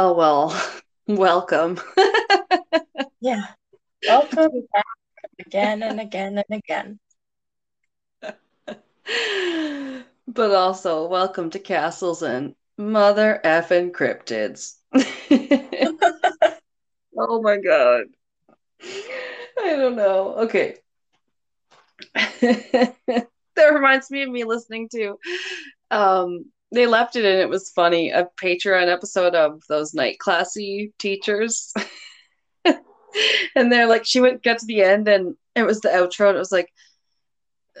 Well, well. Welcome. Yeah. Welcome back again and again and again. But also, welcome to Castles and Mother effing Cryptids. Oh my God. I don't know. Okay. That reminds me of me listening to um they left it and it was funny, a Patreon episode of those night classy teachers. And they're like, she went got to the end and it was the outro and it was like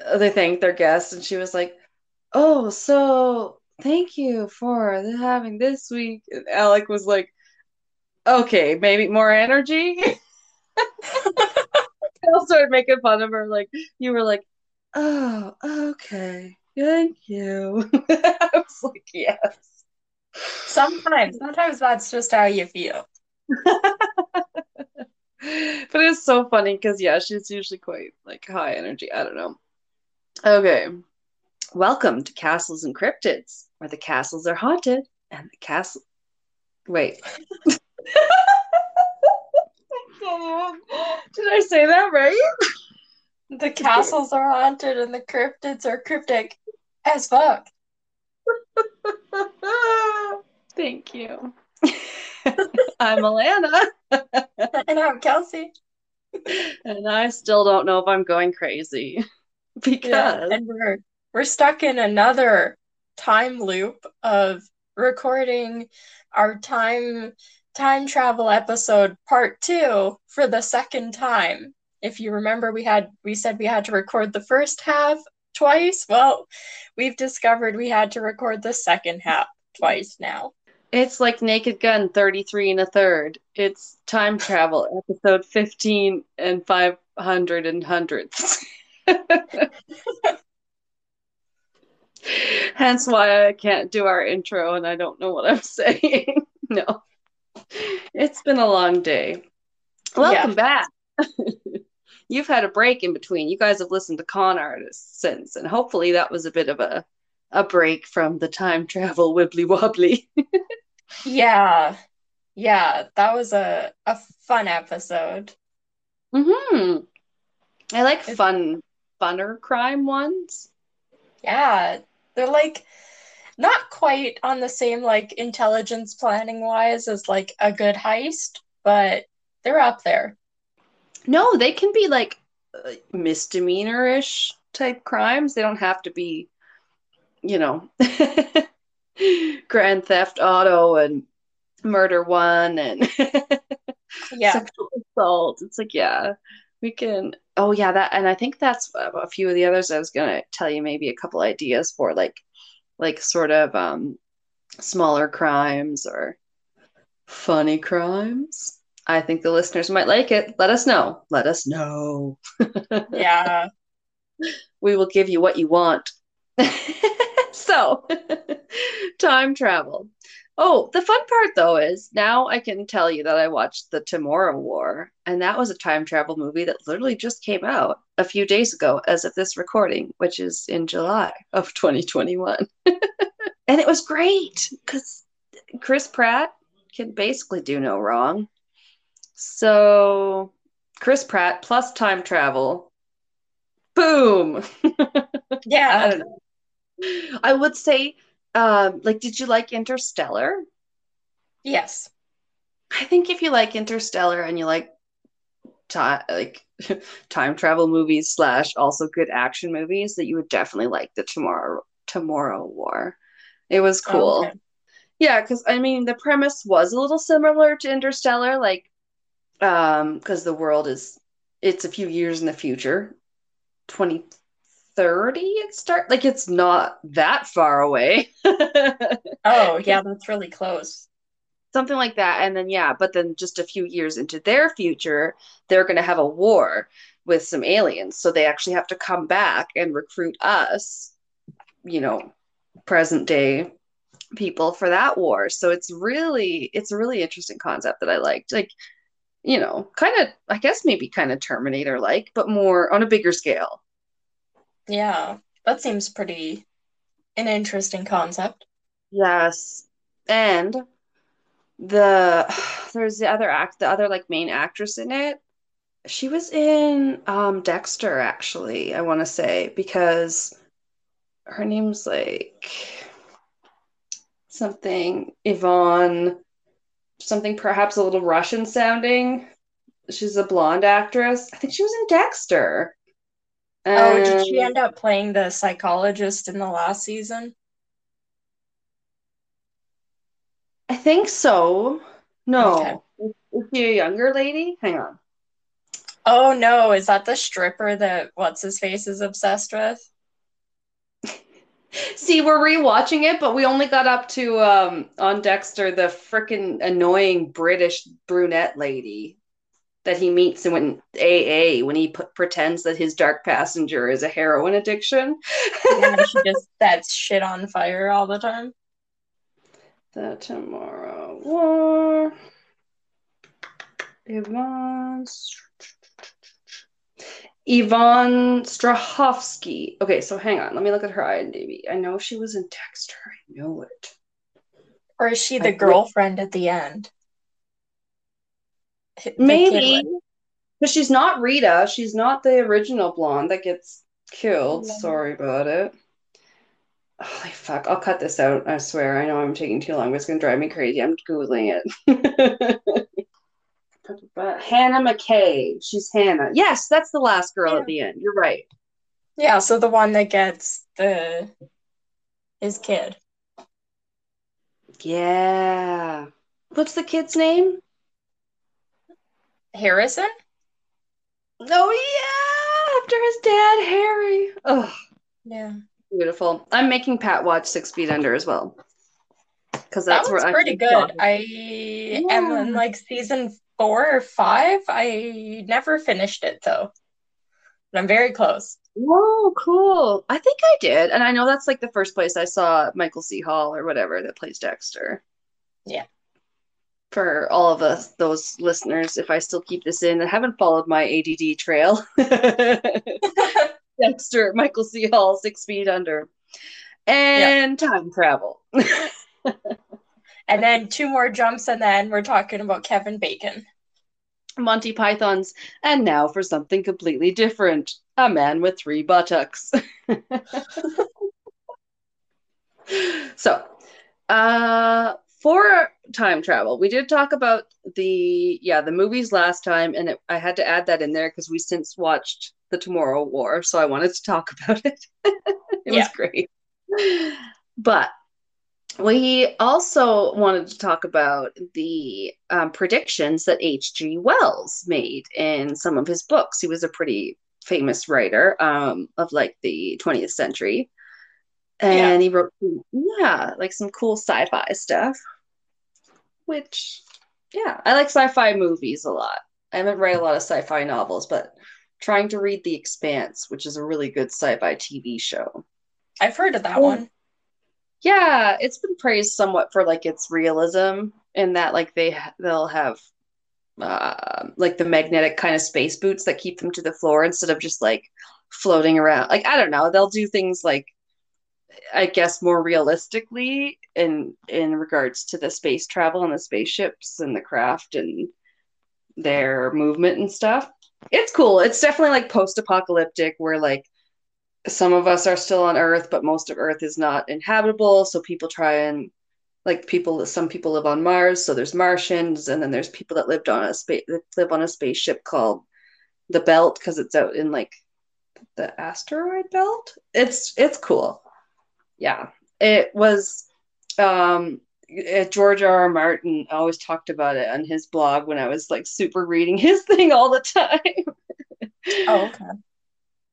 uh, they thanked their guests and she was like, "Oh, so thank you for having this week." And Alec was like, "Okay, maybe more energy." I started making fun of her. Like you were like, "Oh, okay, thank you." I was like, "Yes." Sometimes, sometimes that's just how you feel. But it's so funny because yeah, she's usually quite like high energy. I don't know. Okay. Welcome to Castles and Cryptids, where the castles are haunted and the castle. Wait. Did I say that right? The castles are haunted and the cryptids are cryptic as fuck. Thank you. I'm Alana, And I'm Kelsey. and I still don't know if I'm going crazy Yeah, because and we're we're stuck in another time loop of recording our time time travel episode part two for the second time. If you remember, we had we said we had to record the first half twice. Well, we've discovered we had to record the second half twice now. it's like Naked Gun 33 and a third. It's time travel, episode 15 and 500 and hundredths. Hence why I can't do our intro and I don't know what I'm saying. No. It's been a long day. Welcome back. You've had a break in between. You guys have listened to con artists since, and hopefully that was a bit of a a break from the time travel wibbly wobbly. Yeah. Yeah, that was a a fun episode. hmm I like It- fun, funner crime ones. Yeah, they're like not quite on the same like intelligence planning wise as like a good heist, but they're up there. No, they can be like uh, misdemeanor-ish type crimes. They don't have to be, you know, Grand Theft Auto and Murder One and Yeah. sexual assault. It's like, yeah, we can. Oh, yeah, that, and I think that's a a few of the others I was gonna tell you maybe a couple ideas for like, like sort of um smaller crimes or funny crimes. I think the listeners might like it. Let us know. Let us know. Yeah. We will give you what you want. So, time travel. Oh, the fun part though is now I can tell you that I watched The Tomorrow War, and that was a time travel movie that literally just came out a few days ago as of this recording, which is in July of 2021. And it was great because Chris Pratt can basically do no wrong. So, Chris Pratt plus time travel. Boom. I Yeah. don't know. I would say, um, like, did you like Interstellar? Yes. I think if you like Interstellar and you like time, like time travel movies slash also good action movies, that you would definitely like the Tomorrow Tomorrow War. It was cool. Okay. Yeah, because I mean the premise was a little similar to Interstellar, like um, because the world is it's a few years in the future, 2030 it start like it's not that far away. Oh, yeah, that's really close. Something like that. And then yeah, but then just a few years into their future, they're gonna have a war with some aliens. So they actually have to come back and recruit us, you know, present day people for that war. So it's really it's a really interesting concept that I liked. Like, you know, kind of I guess maybe kind of Terminator like, but more on a bigger scale. Yeah. That seems pretty an interesting concept. Yes. And the there's the other act the other like main actress in it. She was in um Dexter actually, I want to say, because her name's like something Yvonne something perhaps a little Russian sounding. She's a blonde actress. I think she was in Dexter. Oh, did she end up playing the psychologist in the last season? I think so. No. Okay. Is she a younger lady? Hang on. Oh no, is that the stripper that what's his face is obsessed with? See, we're rewatching it, but we only got up to um on Dexter the freaking annoying British brunette lady that he meets when AA when he pretends that his dark passenger is a heroin addiction. yeah, she just sets shit on fire all the time. The Tomorrow War. Yvonne. Yvonne Strahovski. Okay, so hang on. Let me look at her IMDb. I know she was in Dexter. I know it. Or is she the I girlfriend at the end? Maybe. But she's not Rita. She's not the original blonde that gets killed. Yeah. Sorry about it. Holy fuck. I'll cut this out. I swear. I know I'm taking too long, but it's going to drive me crazy. I'm Googling it. But Hannah McKay. She's Hannah. Yes, that's the last girl yeah. at the end. You're right. Yeah, so the one that gets the his kid. Yeah. What's the kid's name? Harrison? Oh yeah, after his dad, Harry. Oh. Yeah. Beautiful. I'm making Pat watch Six Feet Under as well. Because that's that where pretty good. I yeah. am in like season four or five. I never finished it though. But I'm very close. Oh, cool. I think I did. And I know that's like the first place I saw Michael C. Hall or whatever that plays Dexter. Yeah. For all of us, those listeners, if I still keep this in, I haven't followed my ADD trail. Dexter, Michael C. Hall, Six Feet Under, and time travel. and then two more jumps, and then we're talking about Kevin Bacon. Monty Python's, and now for something completely different a man with three buttocks. so, uh, for time travel, we did talk about the yeah the movies last time, and it, I had to add that in there because we since watched the Tomorrow War, so I wanted to talk about it. it yeah. was great, but we also wanted to talk about the um, predictions that H.G. Wells made in some of his books. He was a pretty famous writer um, of like the 20th century. And yeah. he wrote, yeah, like some cool sci fi stuff, which, yeah, I like sci fi movies a lot. I haven't read a lot of sci fi novels, but trying to read The Expanse, which is a really good sci fi TV show. I've heard of that one yeah it's been praised somewhat for like its realism in that like they they'll have uh, like the magnetic kind of space boots that keep them to the floor instead of just like floating around. Like i don't know they'll do things like i guess more realistically in in regards to the space travel and the spaceships and the craft and their movement and stuff. It's cool. It's definitely like post-apocalyptic where like some of us are still on Earth, but most of Earth is not inhabitable. So people try and like people some people live on Mars, so there's Martians, and then there's people that lived on a space that live on a spaceship called the Belt because it's out in like the asteroid belt. It's it's cool. Yeah. It was um George R. R. Martin always talked about it on his blog when I was like super reading his thing all the time. oh, okay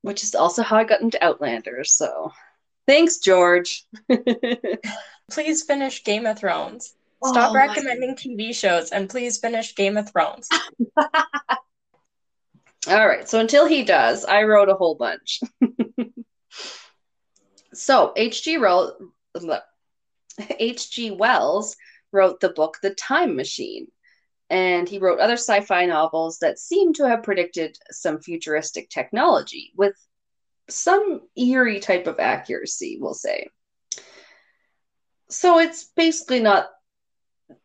which is also how I got into Outlanders. So thanks, George. please finish Game of Thrones. Oh Stop oh, recommending TV shows and please finish Game of Thrones. All right. So until he does, I wrote a whole bunch. so H.G. wrote H.G. Wells wrote the book The Time Machine and he wrote other sci fi novels that seem to have predicted some futuristic technology with some eerie type of accuracy, we'll say. So it's basically not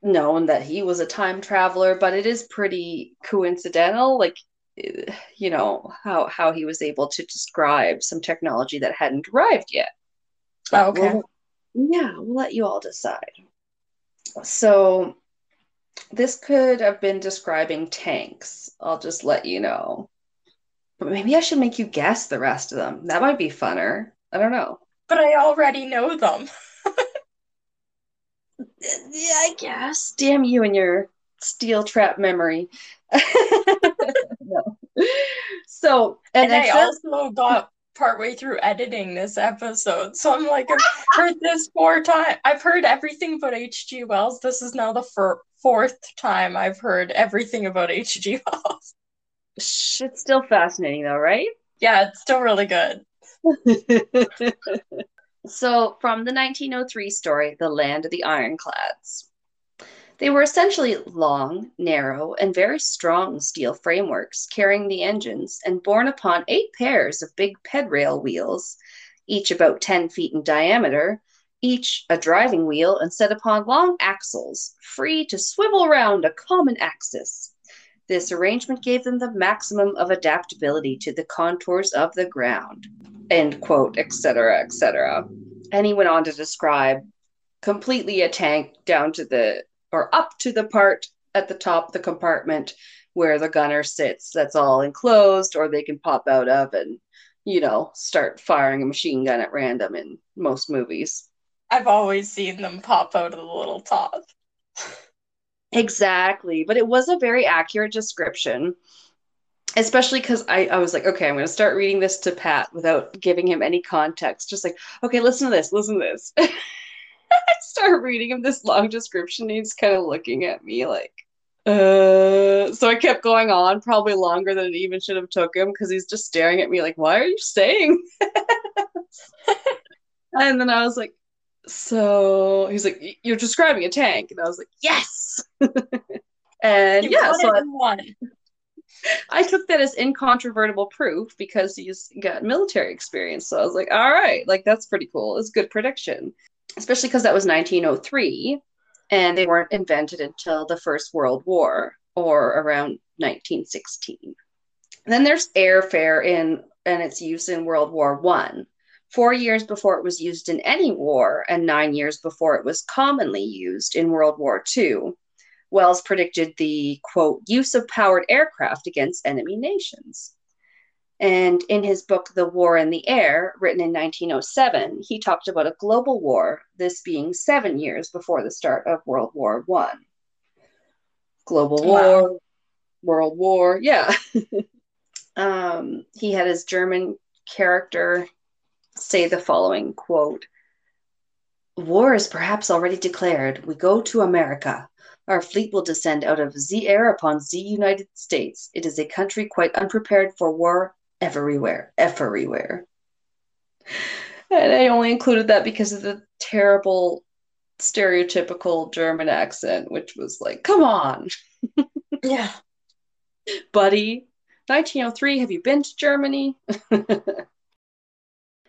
known that he was a time traveler, but it is pretty coincidental. Like, eh, you know, how, how he was able to describe some technology that hadn't arrived yet. Oh, okay. We'll, yeah, we'll let you all decide. So, this could have been describing tanks. I'll just let you know. But maybe I should make you guess the rest of them. That might be funner. I don't know. But I already know them. yeah, I guess. Damn you and your steel trap memory. no. So, and, and I also got partway through editing this episode. So I'm like, I've heard this four times. I've heard everything about H.G. Wells. This is now the fir- fourth time I've heard everything about H.G. Wells. It's still fascinating, though, right? Yeah, it's still really good. so, from the 1903 story, The Land of the Ironclads. They were essentially long, narrow, and very strong steel frameworks carrying the engines and borne upon eight pairs of big pedrail wheels, each about 10 feet in diameter, each a driving wheel and set upon long axles, free to swivel round a common axis. This arrangement gave them the maximum of adaptability to the contours of the ground. End quote, etc., etc. And he went on to describe completely a tank down to the or up to the part at the top of the compartment where the gunner sits that's all enclosed or they can pop out of and you know start firing a machine gun at random in most movies. I've always seen them pop out of the little top. Exactly. But it was a very accurate description especially because I, I was like okay i'm going to start reading this to pat without giving him any context. Just like okay listen to this listen to this I start reading him this long description. He's kind of looking at me like, uh. So I kept going on, probably longer than it even should have took him, because he's just staring at me like, "Why are you saying?" and then I was like, "So," he's like, "You're describing a tank," and I was like, "Yes." and you yeah, so I, one. I took that as incontrovertible proof because he's got military experience. So I was like, all right, like that's pretty cool. It's good prediction especially because that was 1903 and they weren't invented until the First World War or around 1916. Then there's airfare in and its use in World War One. Four years before it was used in any war, and nine years before it was commonly used in World War Two. Wells predicted the quote use of powered aircraft against enemy nations. And in his book, The War in the Air, written in 1907, he talked about a global war, this being seven years before the start of World War One. Global wow. war, World War, yeah. um, he had his German character say the following quote War is perhaps already declared. We go to America. Our fleet will descend out of Z air upon Z United States. It is a country quite unprepared for war everywhere, everywhere. And I only included that because of the terrible stereotypical German accent, which was like, come on. yeah. Buddy, 1903, have you been to Germany?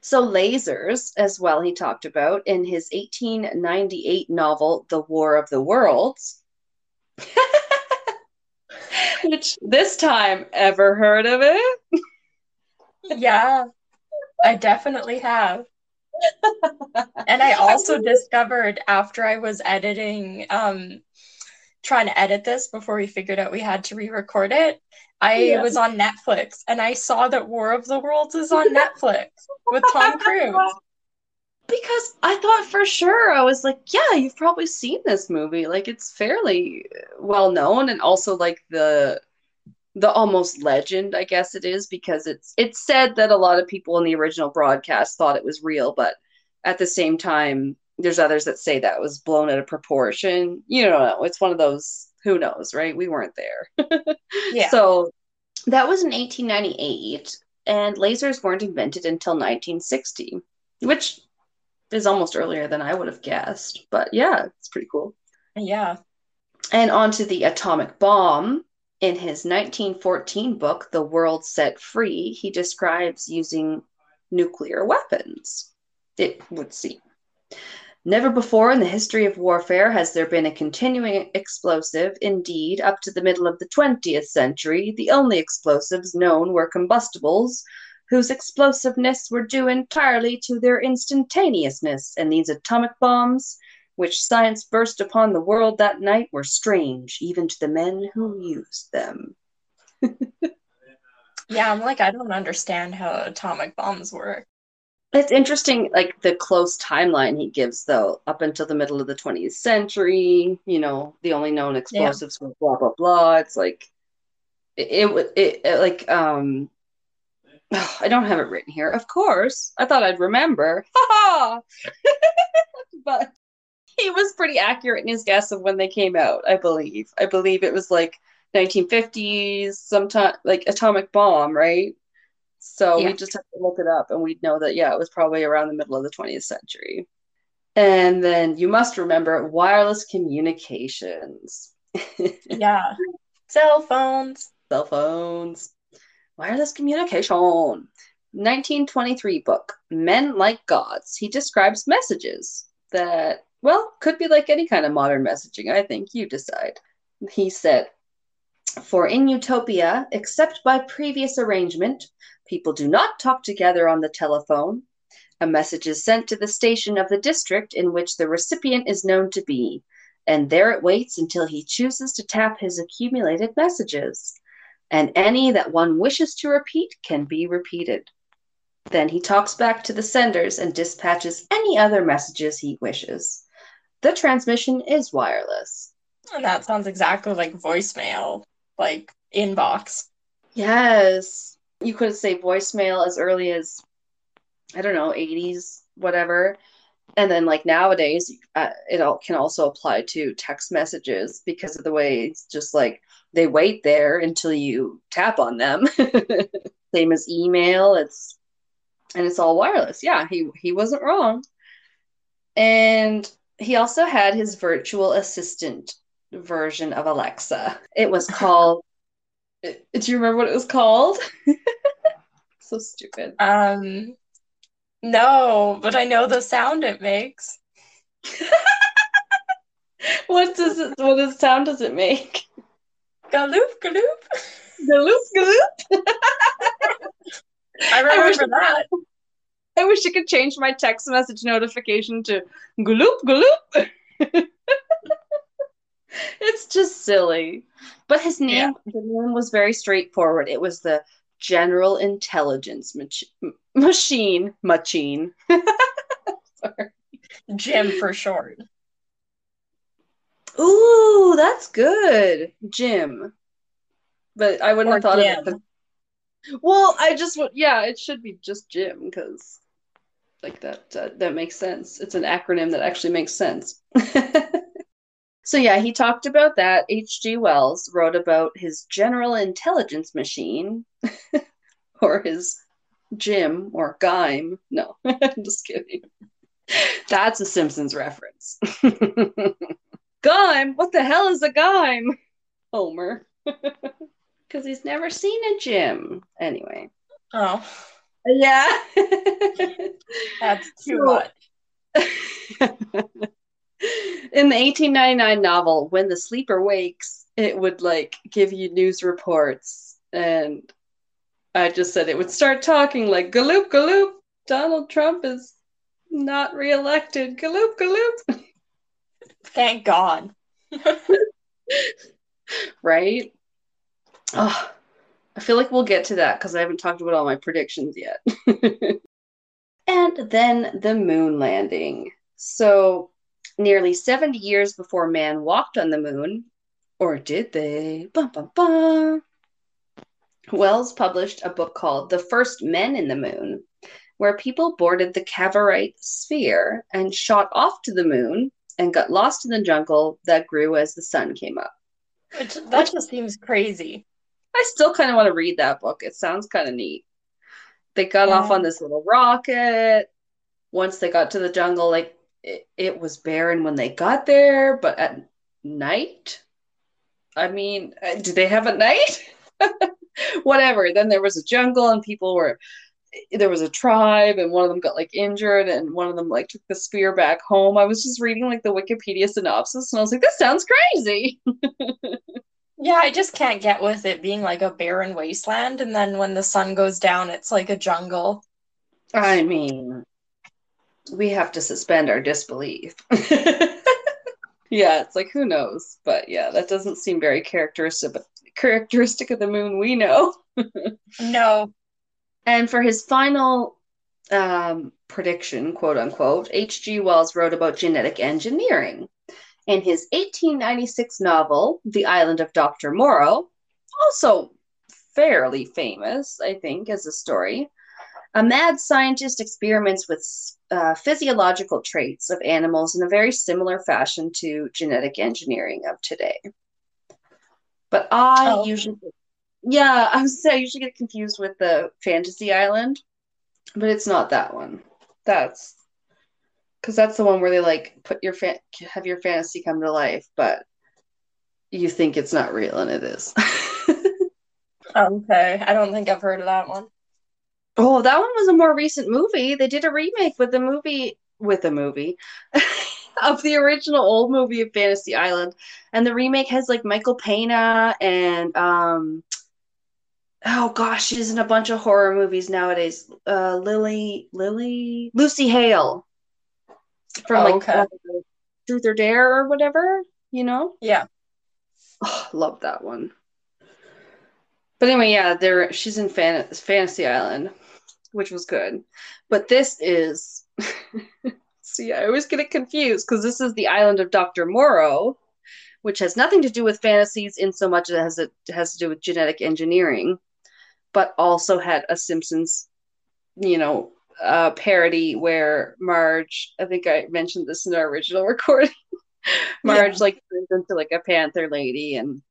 so, lasers, as well, he talked about in his 1898 novel, The War of the Worlds. Which this time, ever heard of it? Yeah, I definitely have. and I also discovered after I was editing, um, trying to edit this before we figured out we had to re record it, I yeah. was on Netflix and I saw that War of the Worlds is on Netflix with Tom Cruise. Because I thought for sure, I was like, yeah, you've probably seen this movie. Like, it's fairly well known, and also like the the almost legend, I guess it is, because it's it's said that a lot of people in the original broadcast thought it was real, but at the same time, there's others that say that was blown out of proportion. You don't know. It's one of those who knows, right? We weren't there. yeah. So that was in 1898, and lasers weren't invented until 1960, which is almost earlier than I would have guessed. But yeah, it's pretty cool. Yeah. And onto the atomic bomb. In his 1914 book, The World Set Free, he describes using nuclear weapons, it would seem. Never before in the history of warfare has there been a continuing explosive. Indeed, up to the middle of the 20th century, the only explosives known were combustibles, whose explosiveness were due entirely to their instantaneousness, and these atomic bombs, which science burst upon the world that night, were strange even to the men who used them. Yeah, I'm like, I don't understand how atomic bombs work. It's interesting, like the close timeline he gives, though, up until the middle of the 20th century. You know, the only known explosives were blah blah blah. It's like it, it, it, it like um, oh, I don't have it written here. Of course, I thought I'd remember. Ha but he was pretty accurate in his guess of when they came out. I believe. I believe it was like 1950s, sometime like atomic bomb, right? So yeah. we just have to look it up and we'd know that, yeah, it was probably around the middle of the 20th century. And then you must remember wireless communications. yeah. Cell phones. Cell phones. Wireless communication. 1923 book, Men Like Gods. He describes messages that, well, could be like any kind of modern messaging. I think you decide. He said, For in utopia, except by previous arrangement, People do not talk together on the telephone. A message is sent to the station of the district in which the recipient is known to be, and there it waits until he chooses to tap his accumulated messages. And any that one wishes to repeat can be repeated. Then he talks back to the senders and dispatches any other messages he wishes. The transmission is wireless. And that sounds exactly like voicemail, like inbox. Yes you could say voicemail as early as I don't know, 80s, whatever. And then like nowadays, uh, it all can also apply to text messages because of the way it's just like they wait there until you tap on them. Same as email, it's and it's all wireless. Yeah, he he wasn't wrong. And he also had his virtual assistant version of Alexa. It was called do you remember what it was called? so stupid. Um, no, but I know the sound it makes. what does it? What does sound does it make? Galoop, galoop. Galoop, galoop. I remember I that. I wish I could change my text message notification to gloop gloop. it's just silly. But his name, yeah. the name was very straightforward. It was the General Intelligence mach- Machine. Machine. Sorry. Jim for short. Ooh, that's good. Jim. But I wouldn't or have thought Jim. of it. Well, I just yeah, it should be just Jim because like that uh, that makes sense. It's an acronym that actually makes sense. So, yeah, he talked about that. H.G. Wells wrote about his general intelligence machine or his Jim or Gime. No, I'm just kidding. That's a Simpsons reference. Gime? What the hell is a Gime? Homer. Because he's never seen a Jim. Anyway. Oh. Yeah. That's too so, much. In the 1899 novel when the sleeper wakes it would like give you news reports. And i just said it would start talking like galoop galoop donald trump is not reelected. Galoop galoop. Thank god. Right? Oh i feel like we'll get to that because i haven't talked about all my predictions yet and then the moon landing so nearly 70 years before man walked on the moon, or did they? Bum, bum, bum. Wells published a book called The First Men in the Moon, where people boarded the Cavorite sphere and shot off to the moon and got lost in the jungle that grew as the sun came up. Which, that just seems crazy. I still kind of want to read that book. It sounds kind of neat. They got yeah. off on this little rocket. Once they got to the jungle, like it, it was barren when they got there, but at night, I mean, uh, did they have a night? Whatever. Then there was a jungle and people were there was a tribe and one of them got like injured and one of them like took the spear back home. I was just reading like the Wikipedia synopsis and I was like, this sounds crazy. Yeah, I just can't get with it being like a barren wasteland, and then when the sun goes down, it's like a jungle. I mean, we have to suspend our disbelief. yeah, it's like who knows, but yeah, that doesn't seem very characteristic characteristic of the moon we know. no. And for his final um, prediction, quote unquote, H.G. Wells wrote about genetic engineering. In his 1896 novel, The Island of Dr. Moreau, also fairly famous, I think, as a story, a mad scientist experiments with uh, physiological traits of animals in a very similar fashion to genetic engineering of today. But I oh. usually, yeah, I was I usually get confused with the Fantasy Island, but it's not that one. That's because that's the one where they like put your fan have your fantasy come to life, but you think it's not real and it is. okay, I don't think I've heard of that one. Oh, that one was a more recent movie. They did a remake with the movie with a movie of the original old movie of Fantasy Island, and the remake has like Michael Pena and um, oh gosh, she's in a bunch of horror movies nowadays. Uh, Lily, Lily, Lucy Hale from oh, like okay. uh, Truth or Dare or whatever, you know? Yeah. Oh, love that one. But anyway, yeah, there she's in Fan- Fantasy Island which was good. But this is see, I always get it confused because this is the island of Dr. Moreau, which has nothing to do with fantasies in so much as it has to do with genetic engineering, but also had a Simpsons, you know, uh, parody where Marge, I think I mentioned this in our original recording. Marge yeah. like turns into like a panther lady and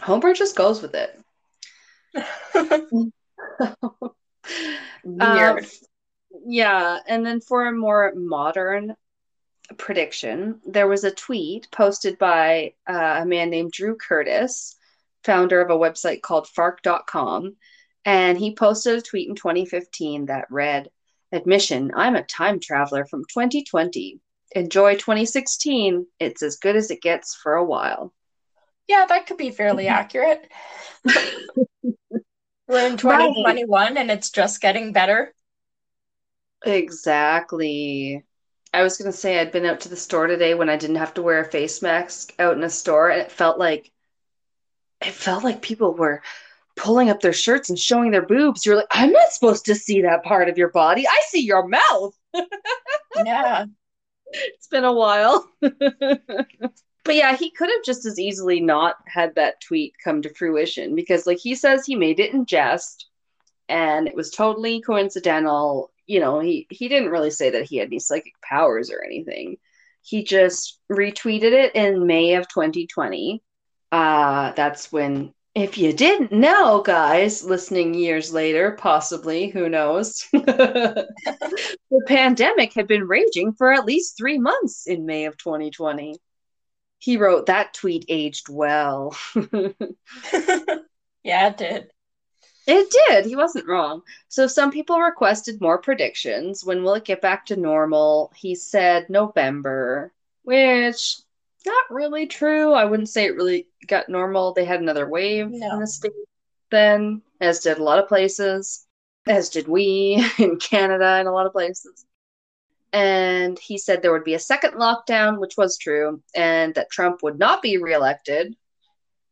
Homer just goes with it. Uh, yeah, and then for a more modern prediction, there was a tweet posted by uh, a man named Drew Curtis, founder of a website called Fark.com, and he posted a tweet in 2015 that read, "Admission: I'm a time traveler from 2020. Enjoy 2016. It's as good as it gets for a while." Yeah, that could be fairly accurate. We're in 2021 right. and it's just getting better. Exactly. I was going to say I'd been out to the store today when I didn't have to wear a face mask out in a store and it felt like it felt like people were pulling up their shirts and showing their boobs. You're like, I'm not supposed to see that part of your body. I see your mouth. yeah. It's been a while. but yeah, he could have just as easily not had that tweet come to fruition because, like, he says he made it in jest and it was totally coincidental. You know, he, he didn't really say that he had any psychic powers or anything. He just retweeted it in May of 2020. Uh, that's when, if you didn't know, guys, listening years later, possibly, who knows, the pandemic had been raging for at least three months in May of 2020 he wrote that tweet aged well. yeah, it did. It did. He wasn't wrong. So some people requested more predictions. When will it get back to normal? He said November, which not really true. I wouldn't say it really got normal. They had another wave no. in the state then, as did a lot of places, as did we in Canada and a lot of places and he said there would be a second lockdown, which was true, and that Trump would not be reelected,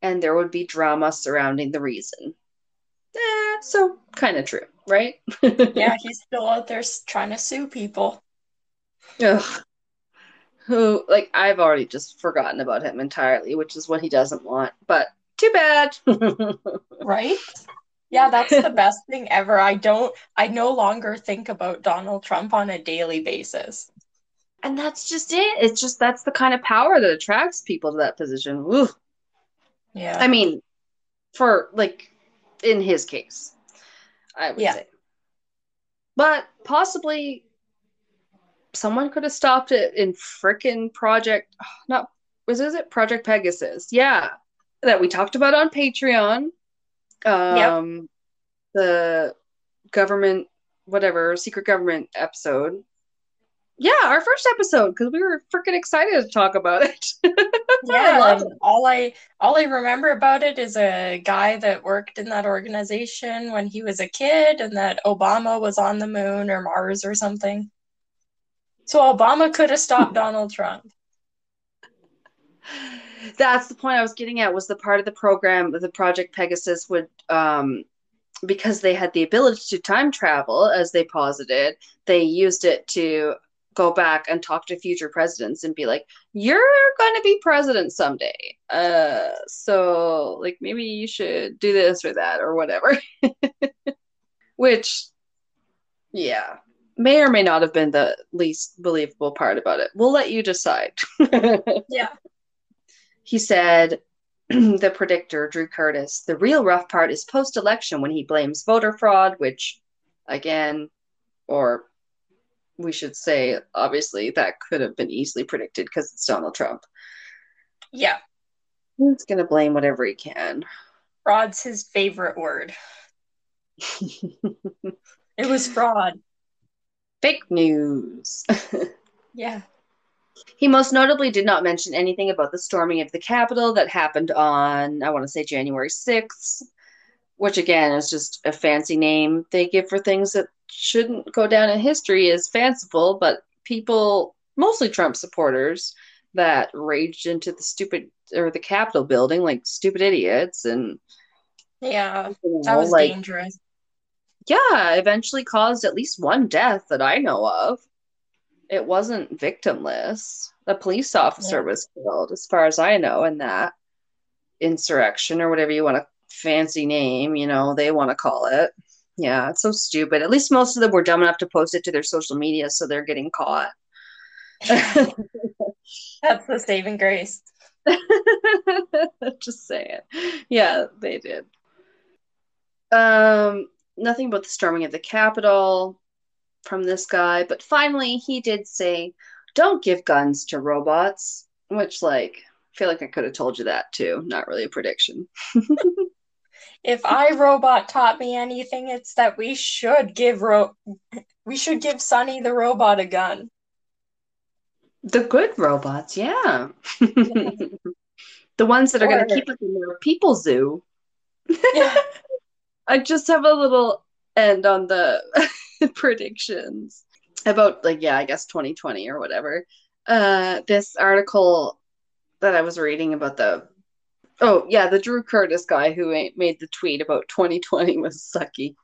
and there would be drama surrounding the reason. Eh, so kind of true, right? yeah, he's still out there trying to sue people. Ugh. Who, like, I've already just forgotten about him entirely, which is what he doesn't want, but too bad. right? Yeah, that's the best thing ever. I don't, I no longer think about Donald Trump on a daily basis. And that's just it. It's just that's the kind of power that attracts people to that position. Yeah. I mean, for like in his case, I would yeah. say. But possibly someone could have stopped it in frickin' Project, not, was it Project Pegasus? Yeah. That we talked about on Patreon um, yep. the government whatever secret government episode. Yeah, our first episode because we were freaking excited to talk about it. yeah, and all I all I remember about it is a guy that worked in that organization when he was a kid, and that Obama was on the moon or Mars or something. So Obama could have stopped Donald Trump. That's the point I was getting at. Was the part of the program, the Project Pegasus, would um, because they had the ability to time travel, as they posited, they used it to go back and talk to future presidents and be like, "You're going to be president someday, uh, so like maybe you should do this or that or whatever." Which, yeah, may or may not have been the least believable part about it. We'll let you decide. yeah. He said, the predictor, Drew Curtis, the real rough part is post election when he blames voter fraud, which, again, or we should say, obviously, that could have been easily predicted because it's Donald Trump. Yeah. He's going to blame whatever he can. Fraud's his favorite word. it was fraud. Fake news. yeah. He most notably did not mention anything about the storming of the Capitol that happened on, I want to say, January 6th, which again is just a fancy name they give for things that shouldn't go down in history as fanciful, but people, mostly Trump supporters, that raged into the stupid or the Capitol building like stupid idiots and yeah, you know, that was like, dangerous. Yeah, eventually caused at least one death that I know of it wasn't victimless. A police officer yeah. was killed, as far as I know, in that insurrection or whatever you want to fancy name, you know, they want to call it. Yeah, it's so stupid. At least most of them were dumb enough to post it to their social media, so they're getting caught. That's the saving grace. Just say it. Yeah, they did. Um, nothing but the storming of the Capitol from this guy, but finally he did say, "Don't give guns to robots," which like I feel like I could have told you that too. Not really a prediction. if I robot taught me anything, it's that we should give ro- we should give Sonny the robot a gun. The good robots, yeah. the ones that are going to keep us in their people zoo. Yeah. I just have a little end on the predictions about like yeah i guess 2020 or whatever. Uh this article that i was reading about the oh yeah the drew curtis guy who made the tweet about 2020 was sucky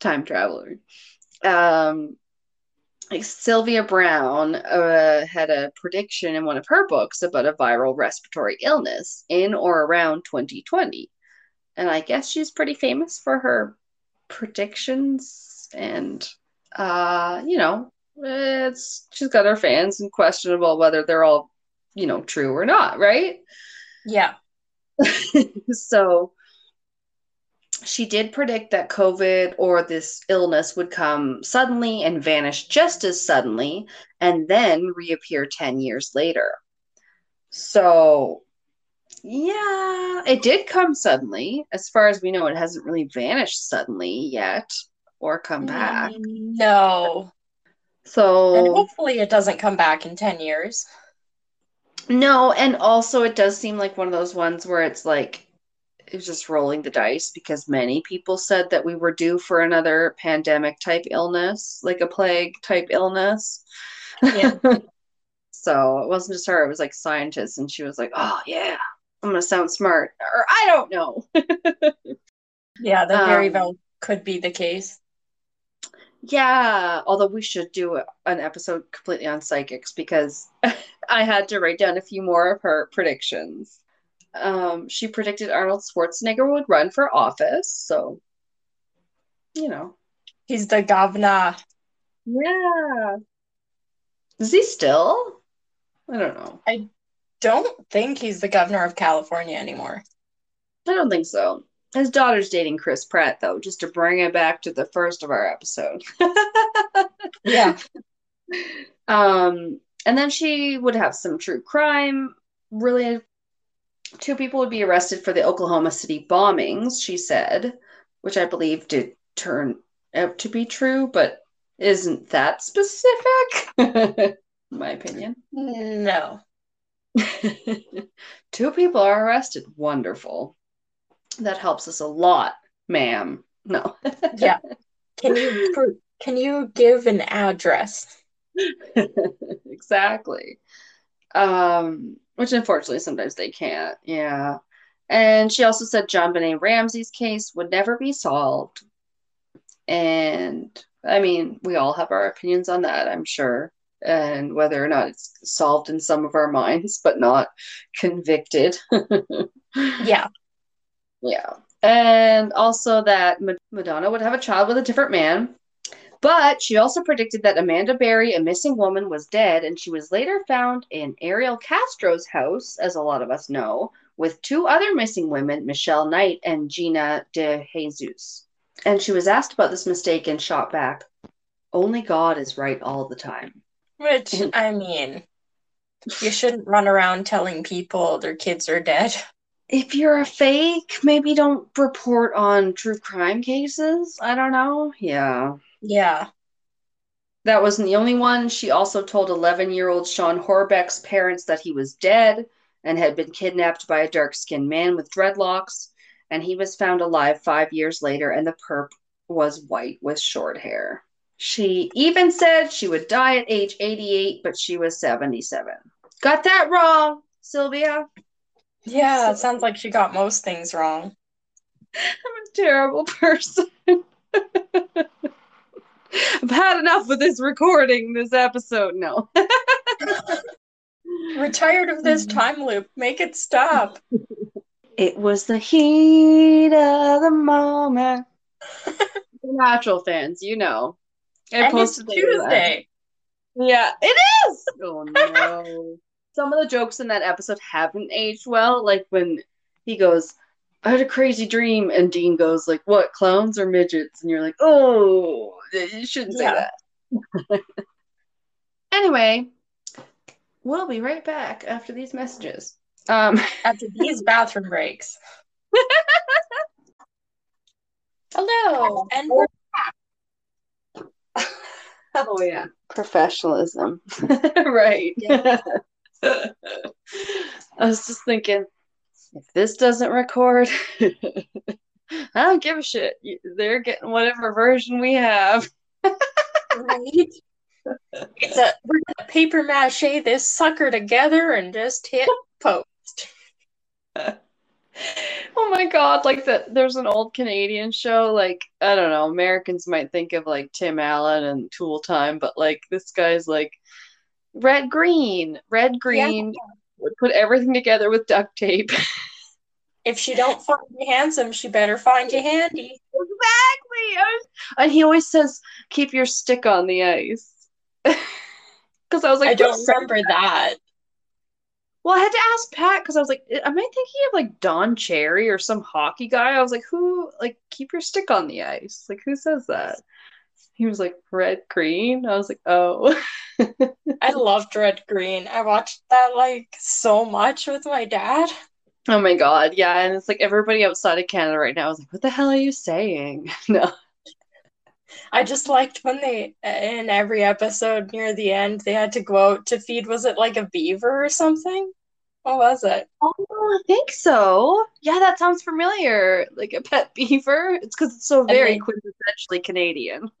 time traveler. Um like sylvia Browne uh, had a prediction in one of her books about a viral respiratory illness in or around 2020 and i guess she's pretty famous for her predictions and uh, you know, it's she's got her fans and questionable whether they're all, you know, true or not, right? Yeah. so she did predict that COVID or this illness would come suddenly and vanish just as suddenly and then reappear 10 years later. So, yeah, it did come suddenly. As far as we know, it hasn't really vanished suddenly yet or come mm, back. No. So and hopefully it doesn't come back in 10 years. No, and also it does seem like one of those ones where it's like it's just rolling the dice because many people said that we were due for another pandemic type illness, like a plague type illness. Yeah. so it wasn't just her, it was like scientists and she was like, "Oh, yeah. I'm going to sound smart." Or I don't know. yeah, that very um, well could be the case. Yeah, although we should do an episode completely on psychics because I had to write down a few more of her predictions. Um, she predicted Arnold Schwarzenegger would run for office, so you know, he's the governor. Yeah. Is he still? I don't know. I don't think he's the governor of California anymore. I don't think so. His daughter's dating Chris Pratt, though, just to bring it back to the first of our episode. yeah. Um, and then she would have some true crime. Really, two people would be arrested for the Oklahoma City bombings, she said, which I believe did turn out to be true, but isn't that specific? My opinion. No. Two people are arrested. Wonderful. That helps us a lot, ma'am. No. Yeah. Can you can you give an address? exactly. Um, which unfortunately sometimes they can't. Yeah. And she also said JonBenét Ramsey's case would never be solved. And I mean, we all have our opinions on that, I'm sure, and whether or not it's solved in some of our minds, but not convicted. Yeah. Yeah. And also that Madonna would have a child with a different man. But she also predicted that Amanda Berry, a missing woman, was dead, and she was later found in Ariel Castro's house, as a lot of us know, with two other missing women, Michelle Knight and Gina de Jesus. And she was asked about this mistake and shot back, Only God is right all the time. Which I mean, you shouldn't run around telling people their kids are dead. If you're a fake, maybe don't report on true crime cases. I don't know. Yeah. Yeah. That wasn't the only one. She also told 11 year old Shawn Hornbeck's parents that he was dead and had been kidnapped by a dark skinned man with dreadlocks. And he was found alive five years later, and the perp was white with short hair. She even said she would die at age 88, but she was 77. Got that wrong, Sylvia. Yeah, it sounds like she got most things wrong. I'm a terrible person. I've had enough of this recording, this episode. No. We're tired of this mm-hmm. time loop. Make it stop. It was the heat of the moment. Natural fans, you know. I and it's posted it. Tuesday. Yeah, it is. Oh no. Some of the jokes in that episode haven't aged well. Like when he goes, I had a crazy dream, and Dean goes, like, what, clowns or midgets? And you're like, oh, you shouldn't say Yeah. that. anyway, we'll be right back after these messages. Um, After these bathroom breaks. Hello, and we're oh yeah, professionalism, right? Yeah. I was just thinking, if this doesn't record, I don't give a shit. They're getting whatever version we have. right. It's a we're gonna paper mache this sucker together and just hit post. Oh my god, like that there's an old Canadian show, like I don't know, Americans might think of like Tim Allen and Tool Time, but like this guy's like red green, red green, would put everything together with duct tape. If she don't find you handsome, she better find you handy. Exactly. And he always says, keep your stick on the ice. Because I was like, I don't remember that. Well, I had to ask Pat because I was like, am I thinking of like Don Cherry or some hockey guy? I was like, who, like, keep your stick on the ice? Like, who says that? He was like, red, green. I was like, oh. I loved Red Green. I watched that like so much with my dad. Oh my God. Yeah. And it's like everybody outside of Canada right now is like, what the hell are you saying? No. I just liked when they, in every episode near the end, they had to go out to feed, was it like a beaver or something? What was it? Oh, I think so. Yeah, that sounds familiar. Like a pet beaver. It's because it's so very they- quintessentially Canadian.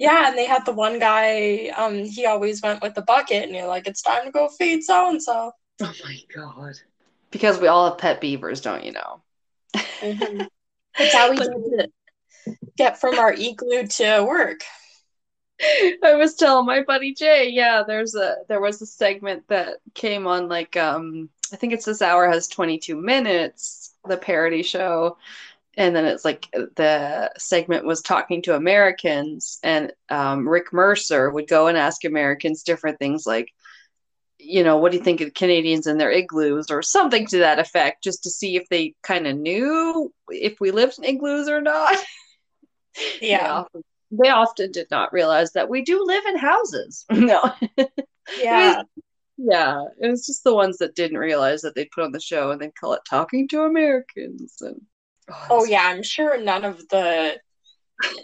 Yeah, and they had the one guy, um, he always went with the bucket, and you're like, it's time to go feed so and so. Oh my God. Because we all have pet beavers, don't you know? That's how we But- get get from our igloo to work. I was telling my buddy Jay, yeah, there's a there was a segment that came on like um I think it's this hour has 22 minutes, the parody show. And then it's like the segment was talking to Americans and um Rick Mercer would go and ask Americans different things like you know, what do you think of Canadians and their igloos or something to that effect, just to see if they kind of knew if we lived in igloos or not. They Yeah, often, they often did not realize that we do live in houses. No. yeah. Yeah. It was just the ones that didn't realize that they'd put on the show and they'd call it Talking to Americans. And Oh, oh yeah, I'm sure none of the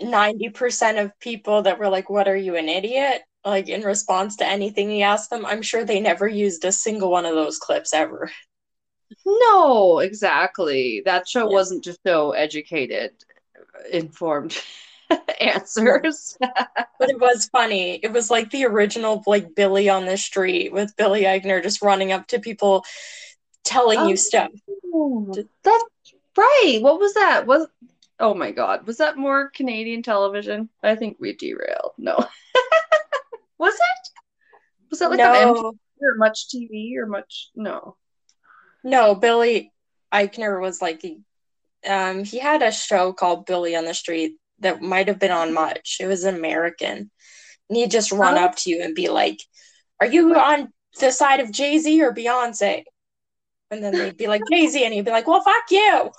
90% of people that were like, What are you, an idiot? Like in response to anything he asked them, I'm sure they never used a single one of those clips ever. No, exactly. That show Yeah. wasn't just so educated, informed answers. But it was funny. It was like the original like Billy on the street with Billy Eichner just running up to people telling Oh. you stuff. Oh, that's right. What was that? Was oh my God, was that more Canadian television? I think we derailed. No. Was it? Was that like on MTV or Much TV or Much? No. no, Billy Eichner was like um he had a show called Billy on the Street that might have been on Much. It was American. And he'd just run Oh. up to you and be like, Are you on the side of Jay-Z or Beyonce? And then they'd be like, Jay-Z, and he'd be like, Well, fuck you.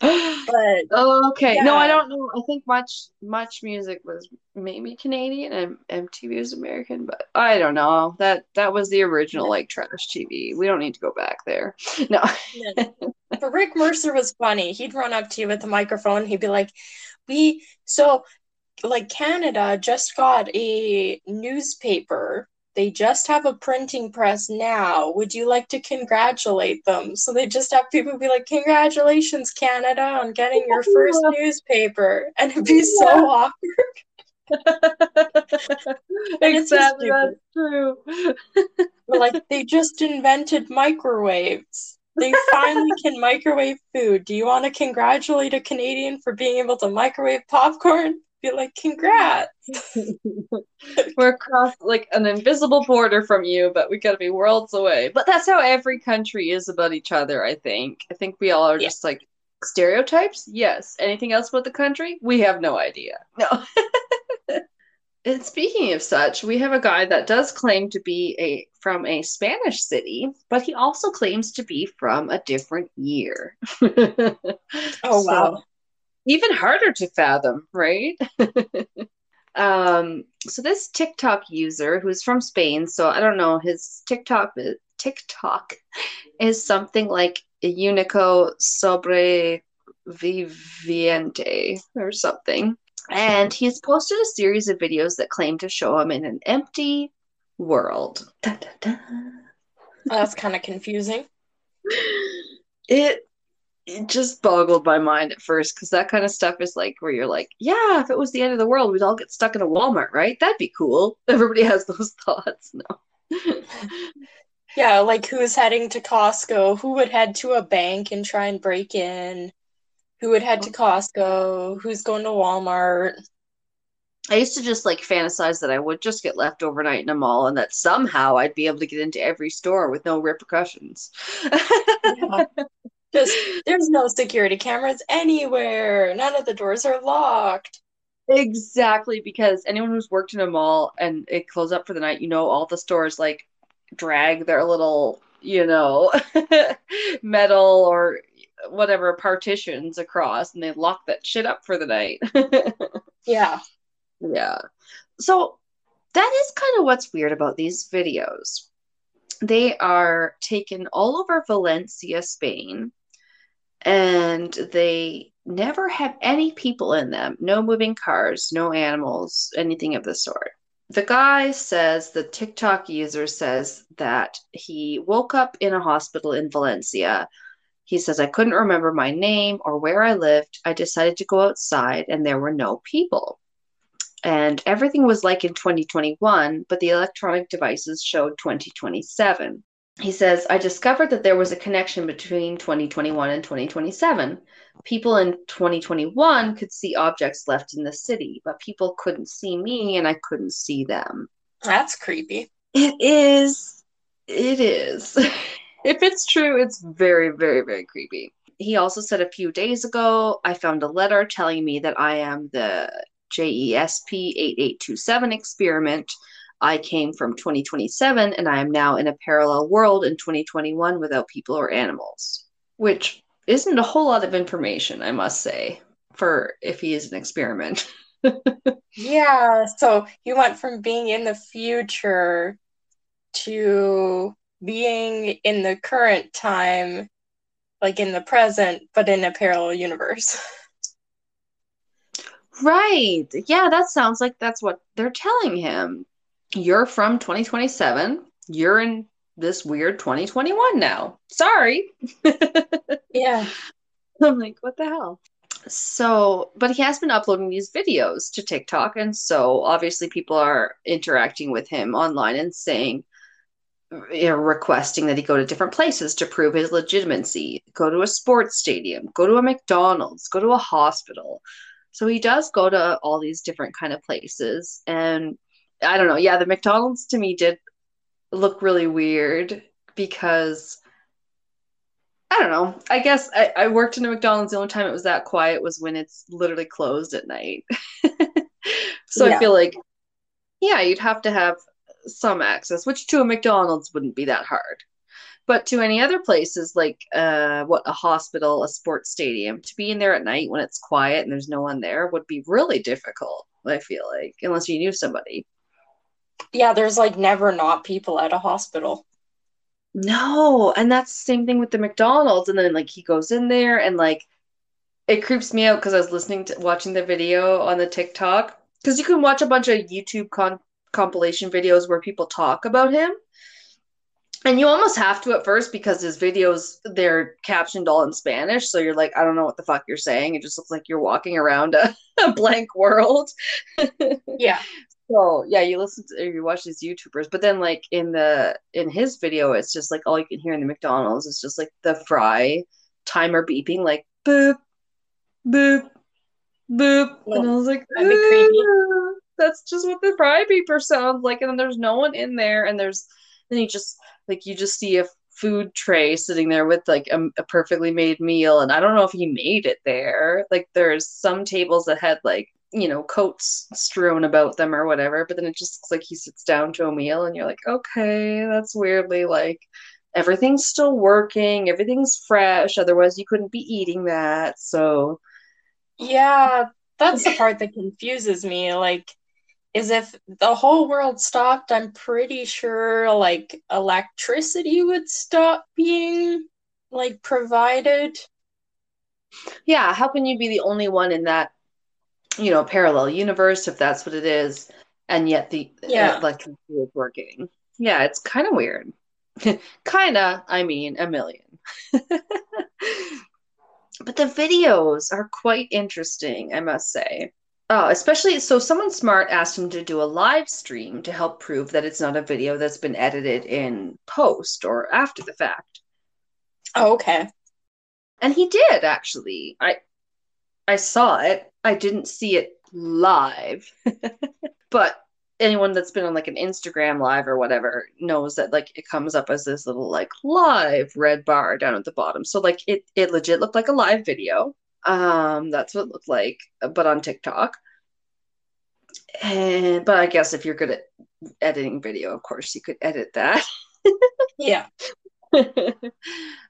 But oh, Okay. No, I don't know. I think much much music was maybe Canadian and MTV was American, but I don't know. That that was the original like trash TV. We don't need to go back there. No. But Rick Mercer was funny. He'd run up to you with the microphone. He'd be like, "We so like Canada just got a newspaper. They just have a printing press now. Would you like to congratulate them?" So they just have people be like, "Congratulations, Canada, on getting your first newspaper," and it'd be so awkward. Exactly, that's true. Like they just invented microwaves. They finally can microwave food. Do you want to congratulate a Canadian for being able to microwave popcorn? Be like, congrats. We're across like an invisible border from you, but we gotta be worlds away. But that's how every country is about each other, I think. I think we all are Yeah. just like stereotypes. Yes. Anything else about the country? We have no idea. No. And speaking of such, we have a guy that does claim to be a from a Spanish city, but he also claims to be from a different year. Oh, So, wow. even harder to fathom, right? um, so this TikTok user who's from Spain, so I don't know, his TikTok TikTok is something like Unico sobreviviente or something. And he's posted a series of videos that claim to show him in an empty world. Da, da, da. That's kind of confusing. It it just boggled my mind at first because that kind of stuff is like where you're like, yeah, if it was the end of the world, we'd all get stuck in a Walmart, right? That'd be cool. Everybody has those thoughts. No. Yeah, like who's heading to Costco? Who would head to a bank and try and break in? Who would head to oh. Costco? Who's going to Walmart? I used to just like fantasize that I would just get left overnight in a mall and that somehow I'd be able to get into every store with no repercussions. Yeah. Just there's no security cameras anywhere. None of the doors are locked. Exactly, because anyone who's worked in a mall and it closed up for the night, you know, all the stores like drag their little, you know, metal or whatever partitions across and they lock that shit up for the night. Yeah. Yeah. So that is kind of what's weird about these videos. They are taken all over Valencia, Spain, and they never have any people in them. No moving cars, no animals, anything of the sort. The guy says, the TikTok user says that he woke up in a hospital in Valencia. He says, I couldn't remember my name or where I lived. I decided to go outside and there were no people and everything was like in 2021, but the electronic devices showed 2027. He says, I discovered that there was a connection between 2021 and 2027. People in 2021 could see objects left in the city, but people couldn't see me and I couldn't see them. That's creepy. It is, it is. if it's true, it's very, very, very creepy. He also said a few days ago, I found a letter telling me that I am the JESP 8827 experiment. I came from 2027 and I am now in a parallel world in 2021 without people or animals, which isn't a whole lot of information, I must say, for if he is an experiment. Yeah, so you went from being in the future to being in the current time, like in the present, but in a parallel universe. Right. Yeah, that sounds like that's what they're telling him. You're from 2027. You're in this weird 2021 now. Sorry. Yeah. I'm like, what the hell? So, but he has been uploading these videos to TikTok, and so obviously people are interacting with him online and saying, you know, requesting that he go to different places to prove his legitimacy. Go to a sports stadium, go to a McDonald's, go to a hospital. So he does go to all these different kind of places, and I don't know. Yeah, the McDonald's to me did look really weird because I don't know. I guess I, I worked in a McDonald's. The only time it was that quiet was when it's literally closed at night. so Yeah. I feel like, yeah, you'd have to have some access, which to a McDonald's wouldn't be that hard. But to any other places like uh, what a hospital, a sports stadium, to be in there at night when it's quiet and there's no one there would be really difficult. I feel like unless you knew somebody. Yeah, there's like never not people at a hospital. No, and that's the same thing with the McDonald's. And then like he goes in there and like it creeps me out because I was listening to watching the video on the TikTok because you can watch a bunch of YouTube con compilation videos where people talk about him. And you almost have to at first because his videos they're captioned all in Spanish, so you're like, I don't know what the fuck you're saying. It just looks like you're walking around a, a blank world. Yeah. So yeah, you listen to or you watch these YouTubers, but then like in the in his video, it's just like all you can hear in the McDonald's is just like the fry timer beeping, like boop, boop, boop, and I was like, That'd be creepy. That's just what the fry beeper sounds like, and then there's no one in there, and there's then you just like you just see a food tray sitting there with like a, a perfectly made meal, and I don't know if he made it there. Like there's some tables that had like you know, coats strewn about them or whatever, but then it just looks like he sits down to a meal and you're like, okay, that's weirdly like everything's still working, everything's fresh, otherwise you couldn't be eating that. So, Yeah, that's the part that confuses me. Like, is if the whole world stopped, I'm pretty sure like electricity would stop being like provided. yeah, how can you be the only one in that, you know, parallel universe if that's what it is, and yet the Yeah. Uh, electricity is working? Yeah, it's kind of weird. Kinda, I mean, a million. But the videos are quite interesting, I must say. Oh, especially so someone smart asked him to do a live stream to help prove that it's not a video that's been edited in post or after the fact. Oh, okay. And he did actually. I I saw it. I didn't see it live. but anyone that's been on like an Instagram live or whatever knows that like it comes up as this little like live red bar down at the bottom. So like it it legit looked like a live video. Um that's what it looked like, but on TikTok. And but I guess if you're good at editing video, of course you could edit that. Yeah.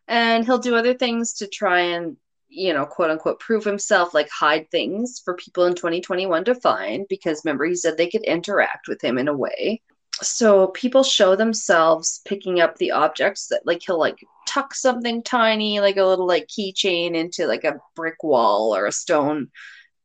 and he'll do other things to try and you know quote unquote prove himself like hide things for people in 2021 to find because remember he said they could interact with him in a way so people show themselves picking up the objects that like he'll like tuck something tiny like a little like keychain into like a brick wall or a stone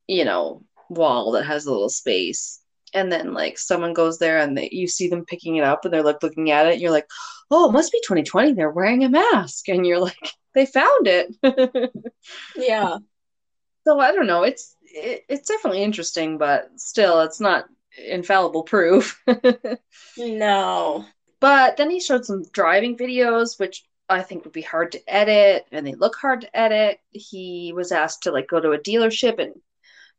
you know wall that has a little space. And then like someone goes there and they, you see them picking it up and they're like looking at it and you're like oh it must be 2020 they're wearing a mask. And you're like they found it. Yeah. so i don't know. It's it, it's definitely interesting but still it's not infallible proof. No. but then he showed some driving videos which i think would be hard to edit and they look hard to edit. He was asked to like go to a dealership and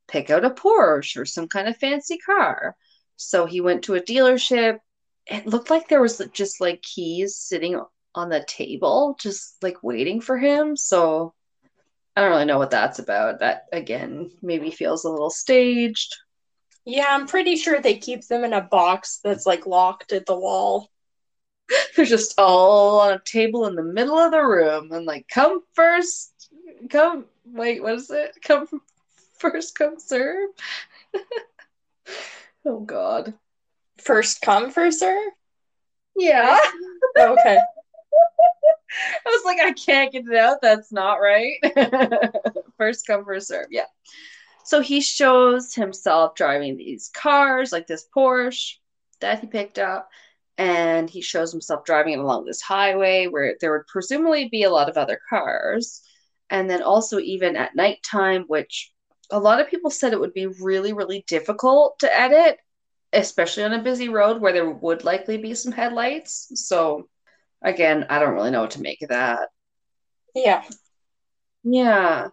pick out a porsche or some kind of fancy car. So he went to a dealership. It looked like there was just like keys sitting on the table just like waiting for him. So i don't really know what that's about. That again maybe feels a little staged Yeah, I'm pretty sure they keep them in a box that's like locked at the wall. they're just all on a table in the middle of the room and like come first come wait what is it come first come serve oh god First come, first serve? yeah Okay. I was like, I can't get it out. That's not right. first come, first serve. Yeah. So he shows himself driving these cars, like this Porsche that he picked up, and he shows himself driving it along this highway where there would presumably be a lot of other cars. And then also, even at nighttime, which a lot of people said it would be really, really difficult to edit, especially on a busy road where there would likely be some headlights. So, again, I don't really know what to make of that. Yeah. Yeah.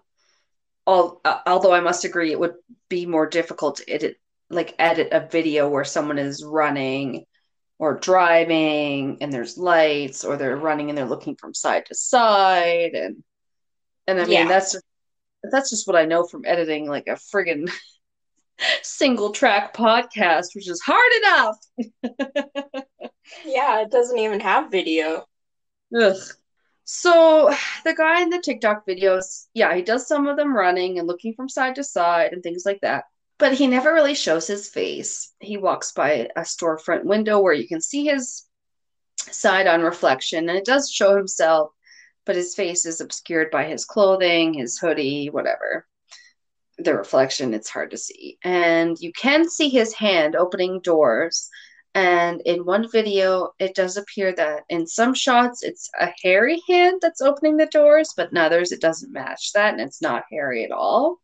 All, uh, although I must agree, it would be more difficult to edit, like edit a video where someone is running or driving and there's lights, or they're running and they're looking from side to side, and and I mean Yeah. that's just that's just what I know from editing like a friggin' single track podcast, which is hard enough. Yeah, it doesn't even have video. Ugh. So the guy in the TikTok videos, yeah, he does some of them running and looking from side to side and things like that. But he never really shows his face. He walks by a storefront window where you can see his side on reflection, and it does show himself, but his face is obscured by his clothing, his hoodie, whatever. The reflection, it's hard to see. And you can see his hand opening doors. And in one video, it does appear that in some shots it's a hairy hand that's opening the doors, but in others it doesn't match that and it's not hairy at all.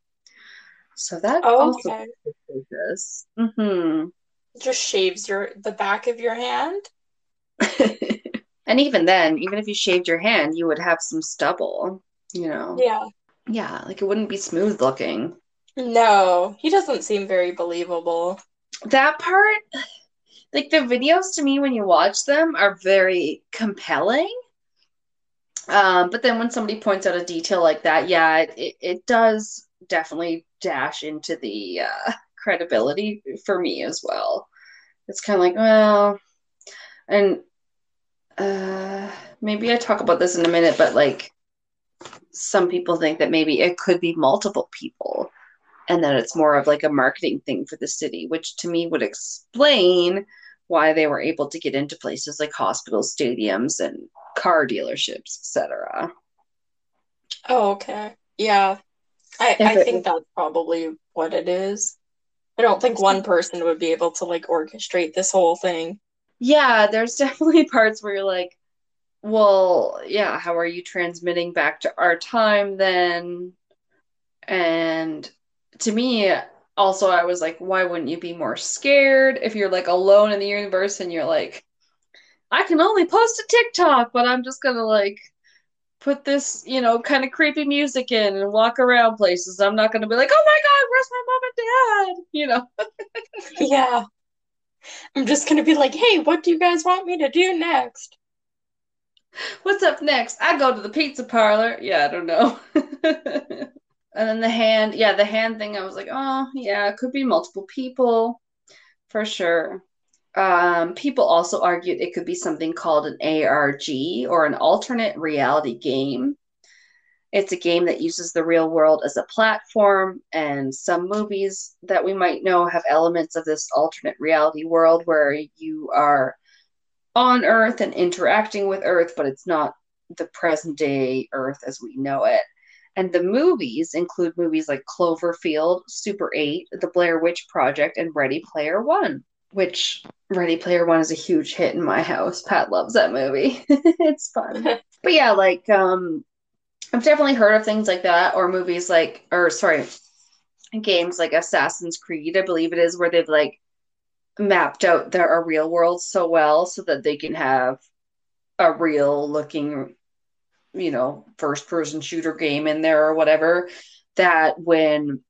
So that Oh, also okay. this. Mm-hmm. Just shaves your the back of your hand. and even then, even if you shaved your hand, you would have some stubble, you know. Yeah. Yeah, like it wouldn't be smooth looking. No, he doesn't seem very believable. That part, like the videos to me when you watch them are very compelling. Um, but then when somebody points out a detail like that, yeah, it, it, does definitely dash into the uh, credibility for me as well. It's kind of like, well, and uh, maybe I talk about this in a minute, but like some people think that maybe it could be multiple people and that it's more of like a marketing thing for the city, which to me would explain why they were able to get into places like hospitals, stadiums, and car dealerships, etc. Oh, okay. Yeah. I, If I it- think that's probably what it is. I don't think one person would be able to like orchestrate this whole thing. Yeah, there's definitely parts where you're like, well, yeah, how are you transmitting back to our time then? And to me, also, I was like, why wouldn't you be more scared if you're like alone in the universe and you're like, I can only post a TikTok, but I'm just gonna like put this, you know, kind of creepy music in and walk around places. I'm not gonna be like, oh my God, where's my mom and dad? You know? Yeah. I'm just gonna be like, hey, what do you guys want me to do next? What's up next? I go to the pizza parlor. Yeah, I don't know. and then the hand, yeah, the hand thing, I was like, oh, yeah, it could be multiple people for sure. Um, people also argued it could be something called an ARG or an alternate reality game. It's a game that uses the real world as a platform, and some movies that we might know have elements of this alternate reality world where you are on Earth and interacting with Earth, but it's not the present day Earth as we know it. And the movies include movies like Cloverfield, Super 8, The Blair Witch Project, and Ready Player One, which Ready Player One is a huge hit in my house. Pat loves that movie. it's fun. but yeah, like um I've definitely heard of things like that, or movies like or sorry, games like Assassin's Creed, I believe it is, where they've like mapped out their real world so well so that they can have a real looking you know first person shooter game in there or whatever that when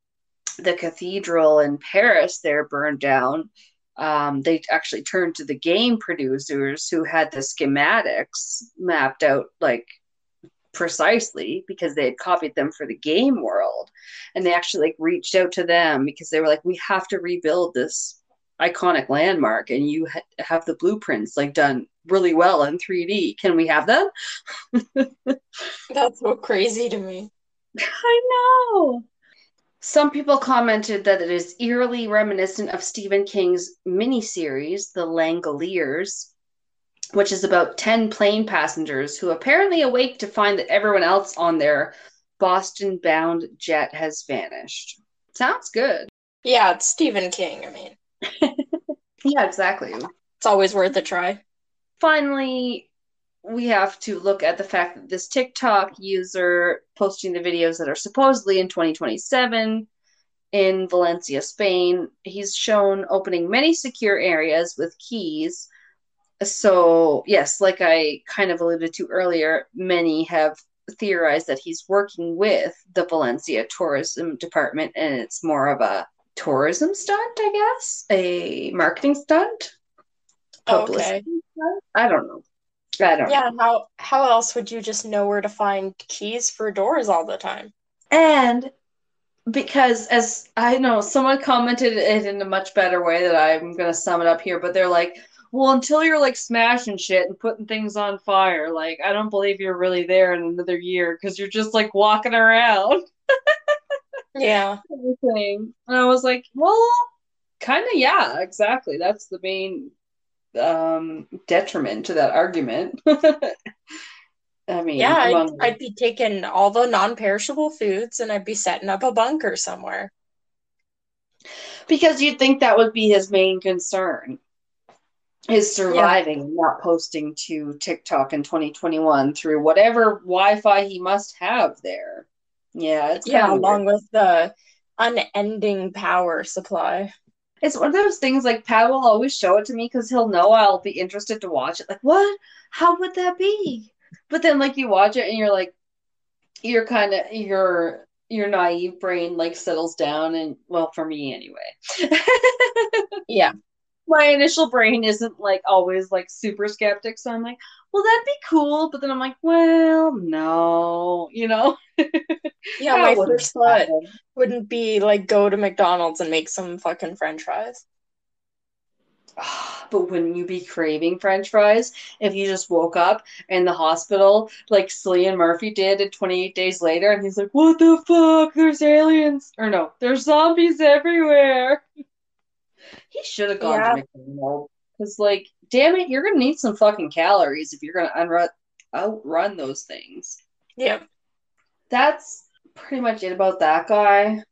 the cathedral in paris there burned down um, they actually turned to the game producers who had the schematics mapped out like precisely because they had copied them for the game world. And they actually like reached out to them because they were like we have to rebuild this iconic landmark and you ha- have the blueprints like done really well in 3D. Can we have them? That's so crazy to me. I know. Some people commented that it is eerily reminiscent of Stephen King's miniseries, The Langoliers, which is about 10 plane passengers who apparently awake to find that everyone else on their Boston bound jet has vanished. Sounds good. Yeah, it's Stephen King. I mean, Yeah, exactly. it's always worth a try. Finally, we have to look at the fact that this TikTok user posting the videos that are supposedly in 2027 in Valencia, Spain, he's shown opening many secure areas with keys. So, yes, like I kind of alluded to earlier, many have theorized that he's working with the Valencia tourism department and it's more of a tourism stunt, I guess, a marketing stunt. Oh, okay. stunt? I don't know. I don't know. Yeah, how how else would you just know where to find keys for doors all the time? And because as I know, someone commented it in a much better way that I'm gonna sum it up here, but they're like, well, until you're like smashing shit and putting things on fire, like I don't believe you're really there in another year because you're just like walking around Yeah. everything. And I was like, well, kind of, yeah, exactly. That's the main um detriment to that argument. I mean, Yeah, I'd, I'd be taking all the non-perishable foods and I'd be setting up a bunker somewhere. because you'd think that would be his main concern is surviving and not posting to TikTok in 2021 through whatever Wi-Fi he must have there. Yeah, it's Yeah, of along with the unending power supply. It's one of those things like Pat will always show it to me because he'll know I'll be interested to watch it. Like, what? How would that be? But then like you watch it and you're like, you're kind of your your naive brain like settles down and well for me anyway. Yeah. My initial brain isn't like always like super skeptic, so I'm like, well that'd be cool, but then I'm like, well, no, you know. Yeah, my first thought wouldn't be like go to McDonald's and make some fucking french fries. But wouldn't you be craving French fries if you just woke up in the hospital like Cillian Murphy did in 28 Days Later and he's like, What the fuck? There's aliens. Or no, there's zombies everywhere. He should have gone Yeah. to McDonald's. Because, like, damn it, you're going to need some fucking calories if you're going to unrun, outrun those things. Yep. That's pretty much it about that guy.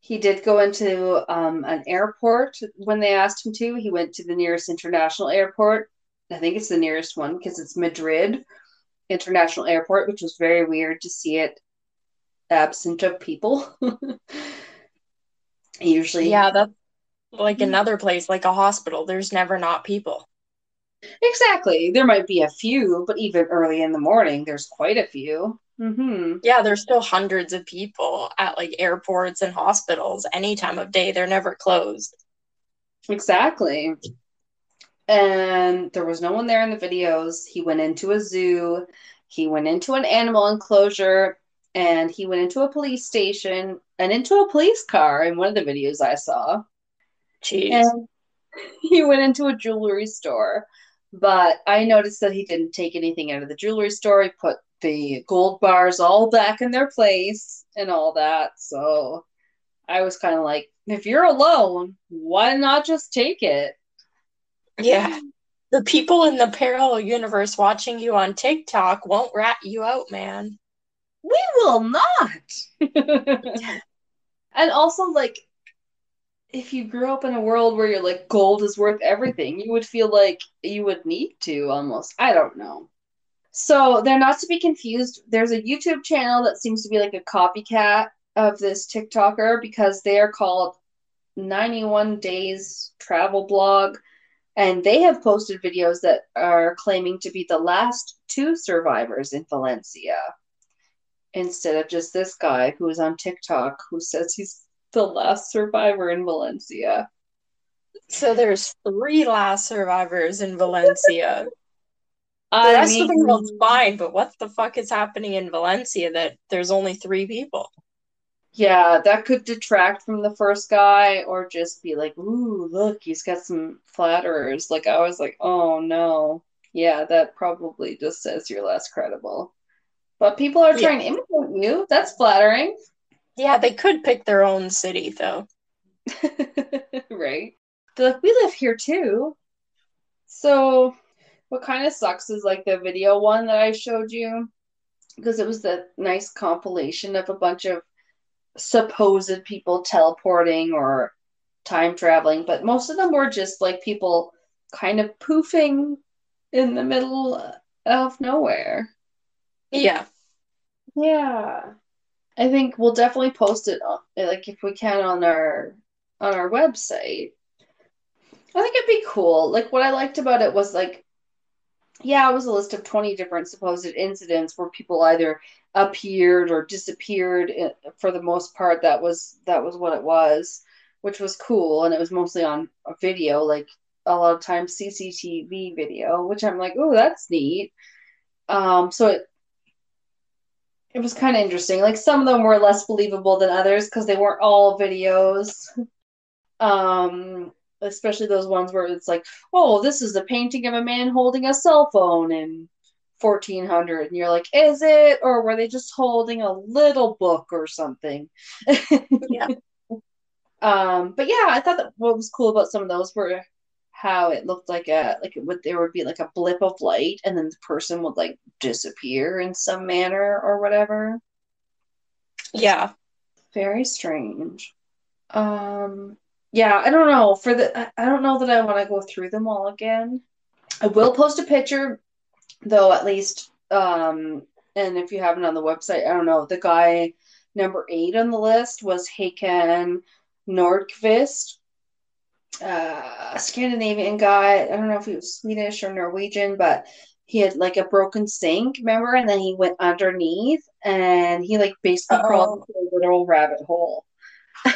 He did go into um, an airport when they asked him to. He went to the nearest international airport. I think it's the nearest one because it's Madrid International Airport, which was very weird to see it absent of people. Usually, Yeah, that's like another place, like a hospital. There's never not people. exactly. There might be a few, but even early in the morning, there's quite a few. hmm Yeah, there's still hundreds of people at like airports and hospitals any time of day. They're never closed. Exactly. And there was no one there in the videos. He went into a zoo, he went into an animal enclosure, and he went into a police station and into a police car in one of the videos I saw. Jeez. And he went into a jewelry store. But I noticed that he didn't take anything out of the jewelry store. He put the gold bars all back in their place and all that. So I was kind of like, if you're alone, why not just take it? Yeah. The people in the parallel universe watching you on TikTok won't rat you out, man. We will not. and also, like, if you grew up in a world where you're like, gold is worth everything, you would feel like you would need to almost. I don't know. So they're not to be confused. There's a YouTube channel that seems to be like a copycat of this TikToker because they are called 91 Days Travel Blog. And they have posted videos that are claiming to be the last two survivors in Valencia instead of just this guy who is on TikTok who says he's the last survivor in Valencia. So there's three last survivors in Valencia. The I rest of the world's fine, but what the fuck is happening in Valencia that there's only three people? yeah, that could detract from the first guy or just be like, ooh, look, he's got some flatterers. Like, I was like, oh no. Yeah, that probably just says you're less credible. But people are Yeah. trying to imitate you. That's flattering. Yeah, they could pick their own city though. right? They're like, we live here too. So, what kind of sucks is like the video one that I showed you, because it was the nice compilation of a bunch of supposed people teleporting or time traveling, but most of them were just like people kind of poofing in the middle of nowhere. Yeah. Yeah. I think we'll definitely post it on, like if we can on our on our website. I think it'd be cool. Like what I liked about it was like yeah, it was a list of 20 different supposed incidents where people either appeared or disappeared for the most part that was that was what it was, which was cool and it was mostly on a video like a lot of times CCTV video, which I'm like, "Oh, that's neat." Um so it it was kind of interesting. Like some of them were less believable than others because they weren't all videos. Um, especially those ones where it's like, oh, this is a painting of a man holding a cell phone in 1400, and you're like, is it, or were they just holding a little book or something? yeah. Um, but yeah, I thought that what was cool about some of those were how it looked like a like it would there would be like a blip of light and then the person would like disappear in some manner or whatever. Yeah. Very strange. Um yeah, I don't know. For the I don't know that I want to go through them all again. I will post a picture though at least um and if you haven't on the website, I don't know, the guy number 8 on the list was Hakan Nordkvist uh, Scandinavian guy. I don't know if he was Swedish or Norwegian, but he had like a broken sink, remember? And then he went underneath and he like basically Uh-oh. crawled into a little rabbit hole.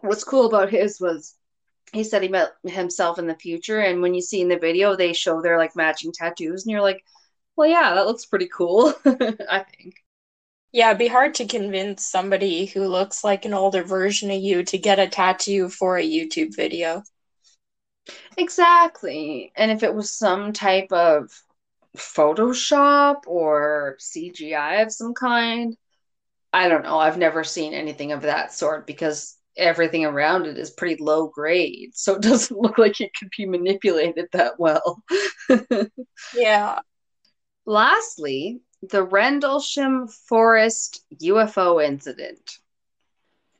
What's cool about his was he said he met himself in the future, and when you see in the video, they show their like matching tattoos, and you're like, well, yeah, that looks pretty cool. I think. Yeah, it'd be hard to convince somebody who looks like an older version of you to get a tattoo for a YouTube video. Exactly. And if it was some type of Photoshop or CGI of some kind, I don't know. I've never seen anything of that sort because everything around it is pretty low grade. So it doesn't look like it could be manipulated that well. yeah. Lastly, the Rendlesham Forest UFO incident.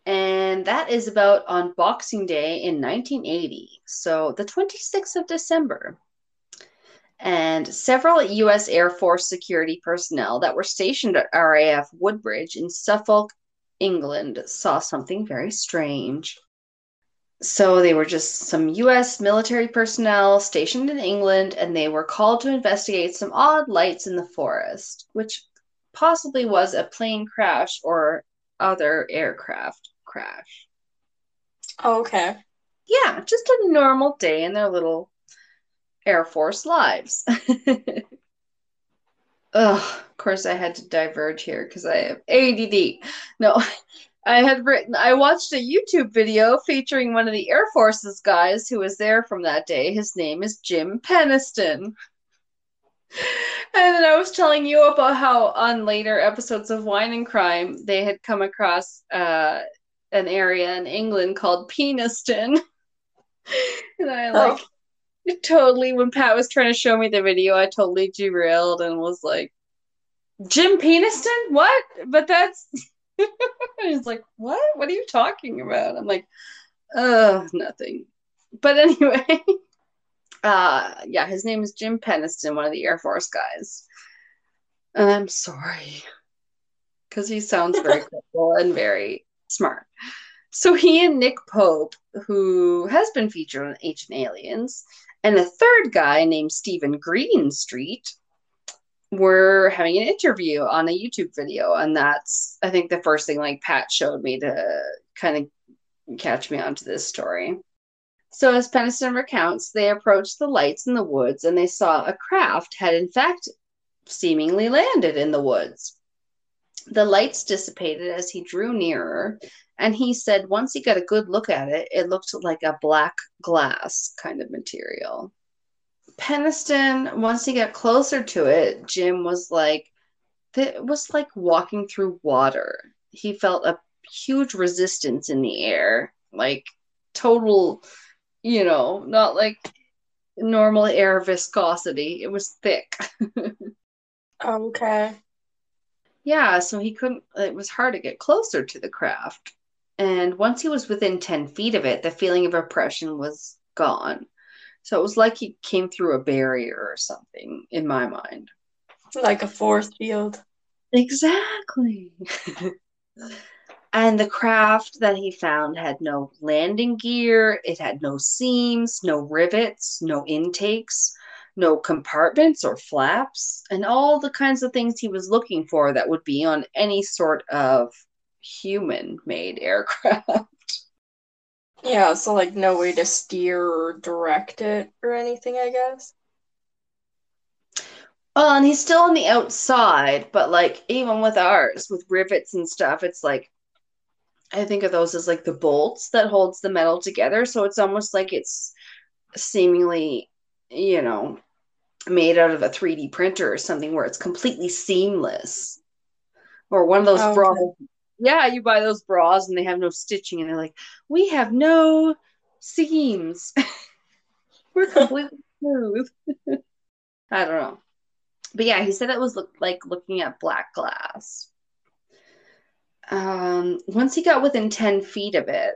And that is about on Boxing Day in 1980, so the 26th of December. And several U.S. Air Force security personnel that were stationed at RAF Woodbridge in Suffolk, England, saw something very strange. So they were just some US military personnel stationed in England, and they were called to investigate some odd lights in the forest, which possibly was a plane crash or other aircraft crash. Oh, okay. Yeah, just a normal day in their little Air Force lives. Ugh, of course, I had to diverge here because I have ADD. No, I had written, I watched a YouTube video featuring one of the Air Force's guys who was there from that day. His name is Jim Penniston. And then I was telling you about how on later episodes of Wine and Crime, they had come across uh, an area in England called Penistone. and I like oh. totally, when Pat was trying to show me the video, I totally derailed and was like, Jim Penniston? What? But that's He's like, what? What are you talking about? I'm like, uh, nothing. But anyway, uh, yeah, his name is Jim Penniston, one of the Air Force guys. And I'm sorry, because he sounds very cool and very smart. So he and Nick Pope, who has been featured on Ancient Aliens, and a third guy named Stephen Greenstreet were having an interview on a YouTube video, and that's I think the first thing like Pat showed me to kind of catch me onto this story. So as Penniston recounts, they approached the lights in the woods and they saw a craft had in fact seemingly landed in the woods. The lights dissipated as he drew nearer, and he said once he got a good look at it, it looked like a black glass kind of material. Penniston, once he got closer to it, Jim was like, it was like walking through water. He felt a huge resistance in the air, like total, you know, not like normal air viscosity. It was thick. okay. Yeah, so he couldn't, it was hard to get closer to the craft. And once he was within 10 feet of it, the feeling of oppression was gone. So it was like he came through a barrier or something in my mind. Like a force field. Exactly. and the craft that he found had no landing gear, it had no seams, no rivets, no intakes, no compartments or flaps, and all the kinds of things he was looking for that would be on any sort of human made aircraft. Yeah, so like no way to steer or direct it or anything, I guess. Well, and he's still on the outside, but like even with ours, with rivets and stuff, it's like I think of those as like the bolts that holds the metal together. So it's almost like it's seemingly, you know, made out of a 3D printer or something where it's completely seamless. Or one of those Oh, okay. Yeah, you buy those bras and they have no stitching and they're like, we have no seams. We're completely smooth. I don't know. But yeah, he said it was look, like looking at black glass. Um, once he got within 10 feet of it,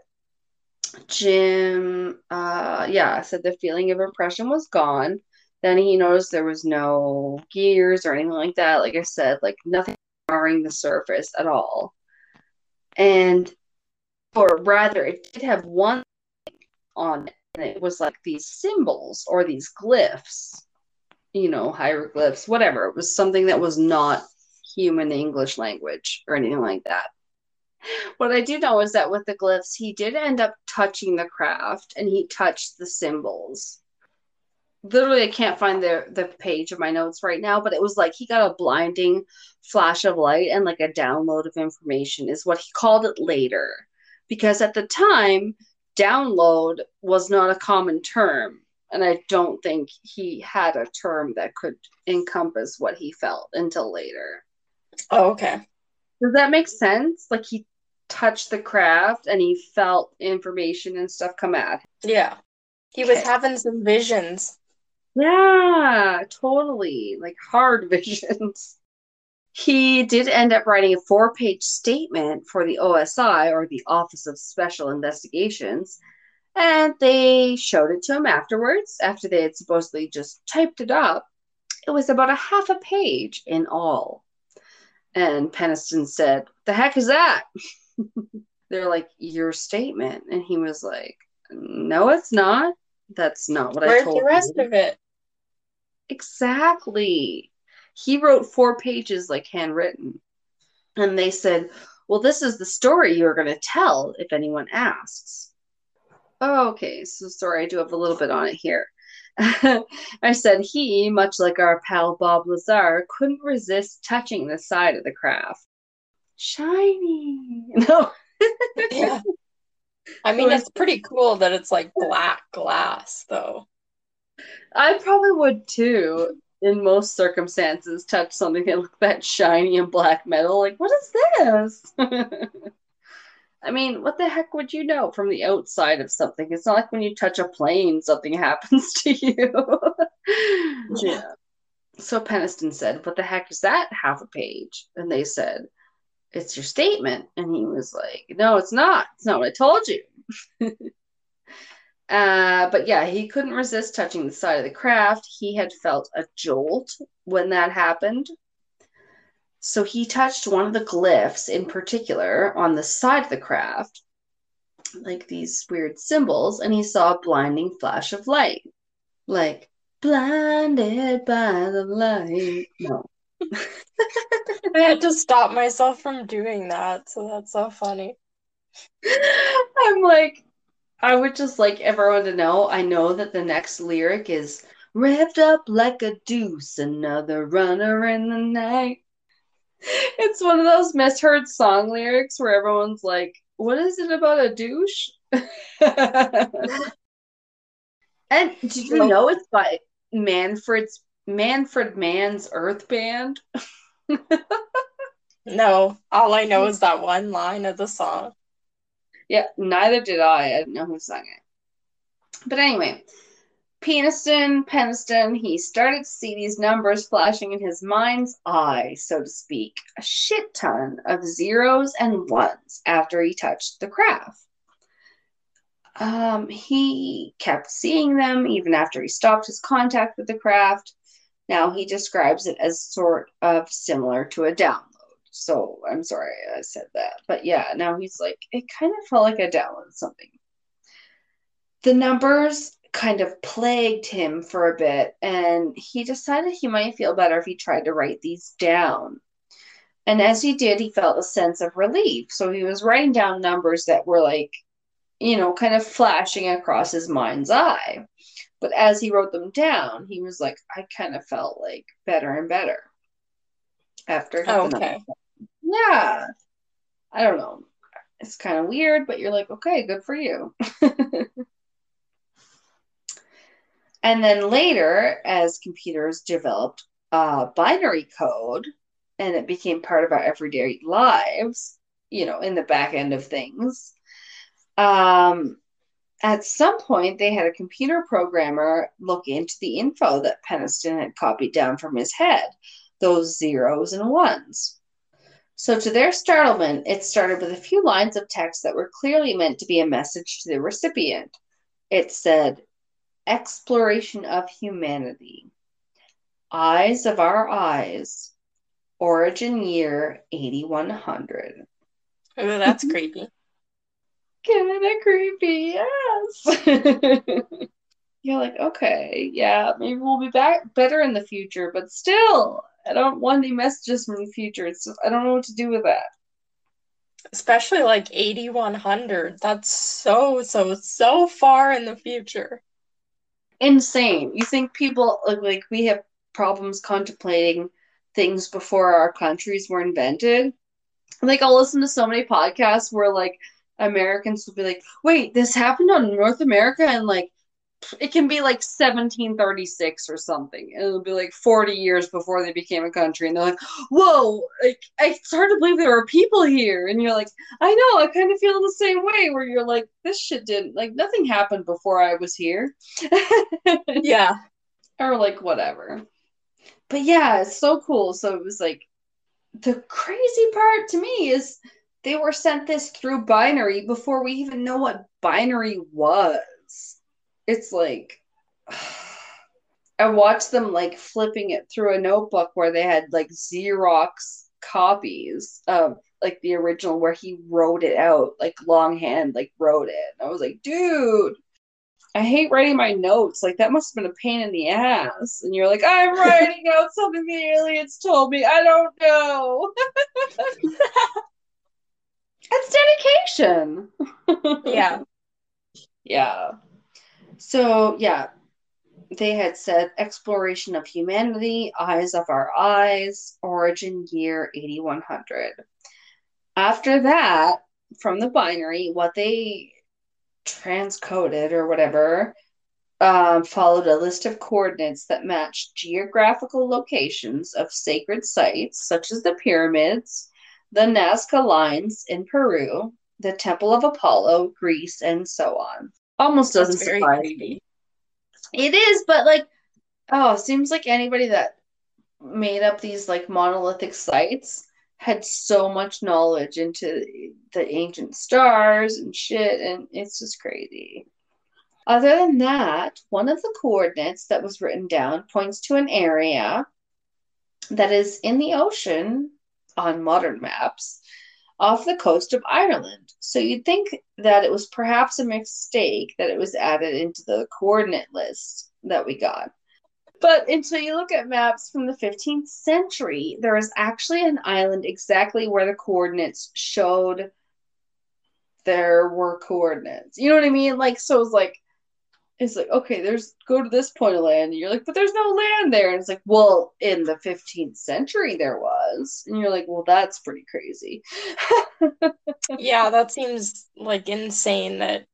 Jim, uh, yeah, said the feeling of oppression was gone. Then he noticed there was no gears or anything like that. Like I said, like nothing marring the surface at all. And, or rather, it did have one on it, and it was like these symbols or these glyphs, you know, hieroglyphs, whatever. It was something that was not human English language or anything like that. What I do know is that with the glyphs, he did end up touching the craft and he touched the symbols. Literally, I can't find the the page of my notes right now, but it was like he got a blinding flash of light and like a download of information is what he called it later. Because at the time, download was not a common term. And I don't think he had a term that could encompass what he felt until later. Oh, okay. Does that make sense? Like he touched the craft and he felt information and stuff come at him. Yeah. He was Okay. having some visions. Yeah, totally. Like hard visions. He did end up writing a four page statement for the OSI or the Office of Special Investigations, and they showed it to him afterwards, after they had supposedly just typed it up. It was about a half a page in all. And Penniston said, The heck is that? They're like, Your statement. And he was like, No, it's not. That's not what I told." Where's told the rest you. of it? Exactly. He wrote four pages like handwritten. And they said, Well, this is the story you're going to tell if anyone asks. Oh, okay. So, sorry, I do have a little bit on it here. I said, He, much like our pal Bob Lazar, couldn't resist touching the side of the craft. Shiny. No. Yeah. I mean, it's pretty cool that it's like black glass, though. I probably would too, in most circumstances, touch something that looked that shiny and black metal. Like, what is this? I mean, what the heck would you know from the outside of something? It's not like when you touch a plane, something happens to you. yeah. So Penniston said, What the heck is that half a page? And they said, It's your statement. And he was like, No, it's not. It's not what I told you. Uh, but yeah, he couldn't resist touching the side of the craft. He had felt a jolt when that happened. So he touched one of the glyphs in particular on the side of the craft, like these weird symbols, and he saw a blinding flash of light. Like, blinded by the light. No. I had to stop myself from doing that, so that's so funny. I'm like, I would just like everyone to know. I know that the next lyric is revved up like a deuce, another runner in the night. It's one of those misheard song lyrics where everyone's like, what is it about a douche? and did you know it's by Manfred's Manfred Mann's Earth Band? No, all I know is that one line of the song. Yeah, neither did I. I didn't know who sung it. But anyway, Penniston, Penniston, he started to see these numbers flashing in his mind's eye, so to speak, a shit ton of zeros and ones after he touched the craft. Um, he kept seeing them even after he stopped his contact with the craft. Now he describes it as sort of similar to a download. So I'm sorry I said that. But yeah, now he's like, it kind of felt like I downloaded something. The numbers kind of plagued him for a bit, and he decided he might feel better if he tried to write these down. And as he did, he felt a sense of relief. So he was writing down numbers that were like, you know, kind of flashing across his mind's eye. But as he wrote them down, he was like, I kind of felt like better and better after. Oh, okay. Yeah. I don't know. It's kind of weird, but you're like, okay, good for you. and then later, as computers developed uh, binary code and it became part of our everyday lives, you know, in the back end of things, um, at some point, they had a computer programmer look into the info that Penniston had copied down from his head, those zeros and ones. So, to their startlement, it started with a few lines of text that were clearly meant to be a message to the recipient. It said, Exploration of humanity, eyes of our eyes, origin year 8100. Oh, that's creepy kind of creepy. Yes. You're like, okay, yeah, maybe we'll be back better in the future, but still, I don't want any messages from the future. It's just, I don't know what to do with that. Especially like 8100. That's so, so, so far in the future. Insane. You think people, like, like we have problems contemplating things before our countries were invented? Like, I'll listen to so many podcasts where, like, Americans will be like, wait, this happened on North America and like it can be like 1736 or something. It'll be like 40 years before they became a country. And they're like, whoa, like it's hard to believe there are people here. And you're like, I know, I kind of feel the same way where you're like, this shit didn't like nothing happened before I was here. yeah. Or like whatever. But yeah, it's so cool. So it was like the crazy part to me is they were sent this through binary before we even know what binary was. It's like I watched them like flipping it through a notebook where they had like Xerox copies of like the original where he wrote it out, like longhand, like wrote it. And I was like, dude, I hate writing my notes. Like that must have been a pain in the ass. And you're like, I'm writing out something the aliens told me. I don't know. It's dedication. yeah. Yeah. So, yeah, they had said exploration of humanity, eyes of our eyes, origin year 8100. After that, from the binary, what they transcoded or whatever um, followed a list of coordinates that matched geographical locations of sacred sites such as the pyramids, the Nazca lines in Peru, the Temple of Apollo, Greece, and so on. Almost doesn't surprise me. It is, but like, oh, seems like anybody that made up these like monolithic sites had so much knowledge into the ancient stars and shit, and it's just crazy. Other than that, one of the coordinates that was written down points to an area that is in the ocean on modern maps off the coast of Ireland. So you'd think that it was perhaps a mistake that it was added into the coordinate list that we got. But until you look at maps from the 15th century, there is actually an island exactly where the coordinates showed there were coordinates. You know what I mean? Like, so it's like, it's like okay there's go to this point of land and you're like but there's no land there. And it's like well in the 15th century there was. And you're like well that's pretty crazy. Yeah that seems like insane that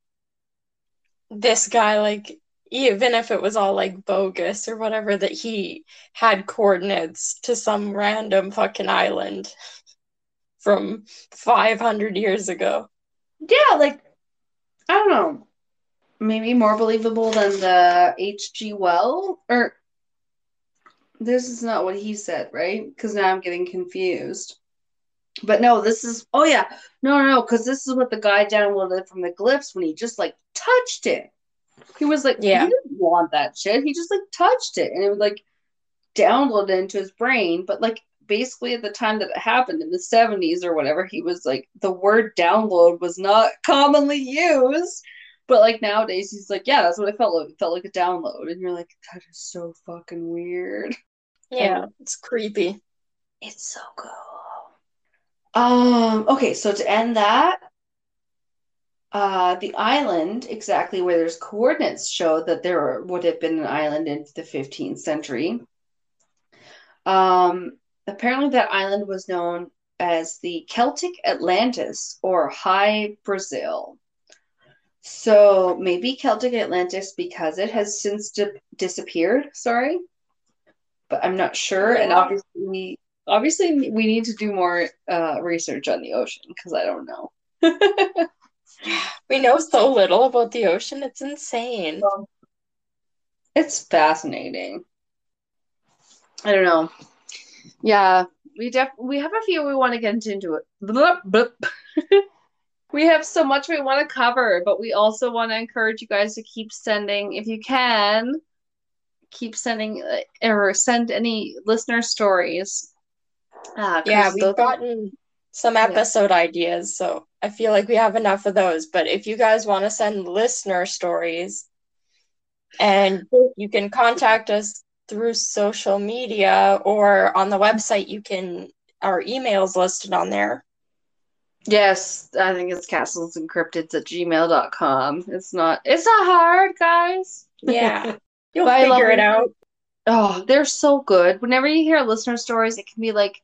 this guy like even if it was all like bogus or whatever that he had coordinates to some random fucking island from 500 years ago. Yeah like i don't know maybe more believable than the H.G. Well or this is not what he said, right? Because now I'm getting confused. But no, this is oh yeah, no, no, no, because this is what the guy downloaded from the glyphs when he just like touched it. He was like, Yeah. he didn't want that shit. He just like touched it, and it was like downloaded into his brain. But like basically at the time that it happened in the seventies or whatever, he was like the word download was not commonly used. But like nowadays, he's like, yeah, that's what it felt like. It felt like a download, and you're like, that is so fucking weird. Yeah, it's creepy. It's so cool. Um, okay, so to end that, uh, the island exactly where there's coordinates show that there would have been an island in the 15th century. Um, apparently, that island was known as the Celtic Atlantis or Hy-Brasil. So maybe Celtic Atlantis because it has since di- disappeared. Sorry, but I'm not sure. And obviously, obviously, we need to do more uh, research on the ocean because I don't know. We know so little about the ocean, it's insane. It's fascinating. I don't know. Yeah, we def we have a few we want to get into it. We have so much we want to cover, but we also want to encourage you guys to keep sending, if you can, keep sending uh, or send any listener stories. Uh, Yeah, we've those- gotten some episode ideas, so I feel like we have enough of those. But if you guys want to send listener stories, and you can contact us through social media or on the website, you can, our email's listed on there. Yes, I think it's castlesencryptids at gmail.com. It's not it's not hard, guys. Yeah, you'll I love figure it out. Oh, they're so good. Whenever you hear listener stories, it can be like,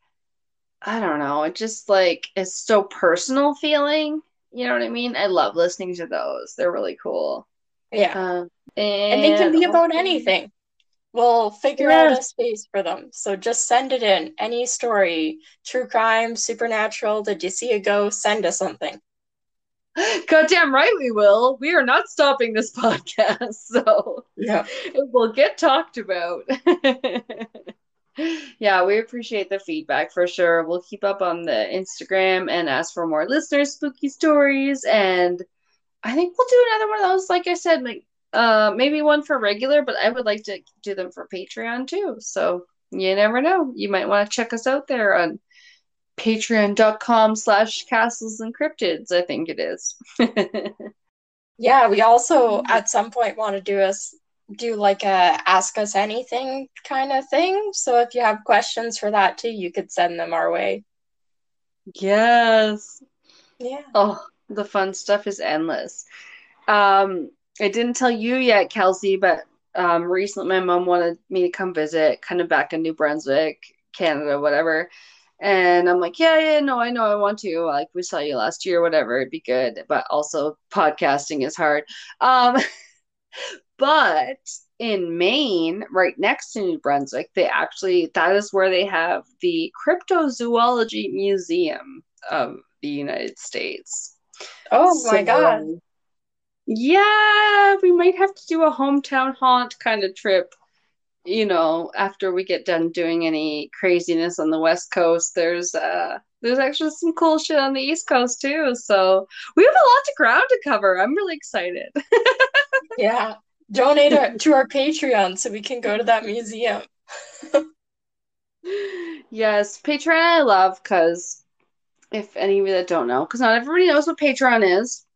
I don't know, it just like it's so personal feeling. You know what I mean? I love listening to those. They're really cool. Yeah. Um, And they can be about anything. We'll figure out a space for them. So just send it in. Any story, true crime, supernatural, did you see a ghost? Send us something. Goddamn right we will. We are not stopping this podcast, so Yeah. it will get talked about. yeah, we appreciate the feedback for sure. We'll keep up on the Instagram and ask for more listeners' spooky stories. And I think we'll do another one of those, like I said, like uh maybe one for regular, but I would like to do them for Patreon too. So you never know. You might want to check us out there on patreon.com slash castles and cryptids, I think it is. Yeah, we also at some point want to do us do like a ask us anything kind of thing. So if you have questions for that too, you could send them our way. yes. Yeah. Oh, the fun stuff is endless. Um, I didn't tell you yet, Kelsey, but um, recently my mom wanted me to come visit, kind of back in New Brunswick, Canada, whatever. And I'm like, yeah, yeah, no, I know I want to. Like we saw you last year, whatever, it'd be good. But also podcasting is hard. Um, but in Maine, right next to New Brunswick, they actually that is where they have the Cryptozoology Museum of the United States. Oh my So, God. Yeah, we might have to do a hometown haunt kind of trip. You know, after we get done doing any craziness on the West Coast, there's uh there's actually some cool shit on the East Coast too. So we have a lot of ground to cover. I'm really excited. Yeah. Donate it to our Patreon so we can go to that museum. Yes, Patreon I love because if any of you that don't know, because not everybody knows what Patreon is,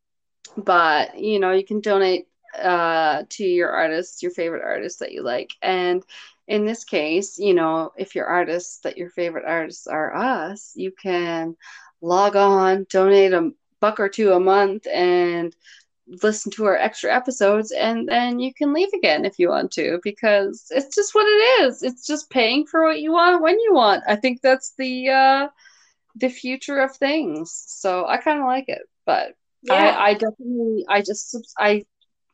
but you know, you can donate uh to your artists, your favorite artists that you like. And in this case, you know, if your artists that your favorite artists are us, you can log on, donate a buck or two a month and listen to our extra episodes and then you can leave again if you want to because it's just what it is. It's just paying for what you want when you want. I think that's the uh the future of things. So i kind of like it but Yeah. I, I definitely i just i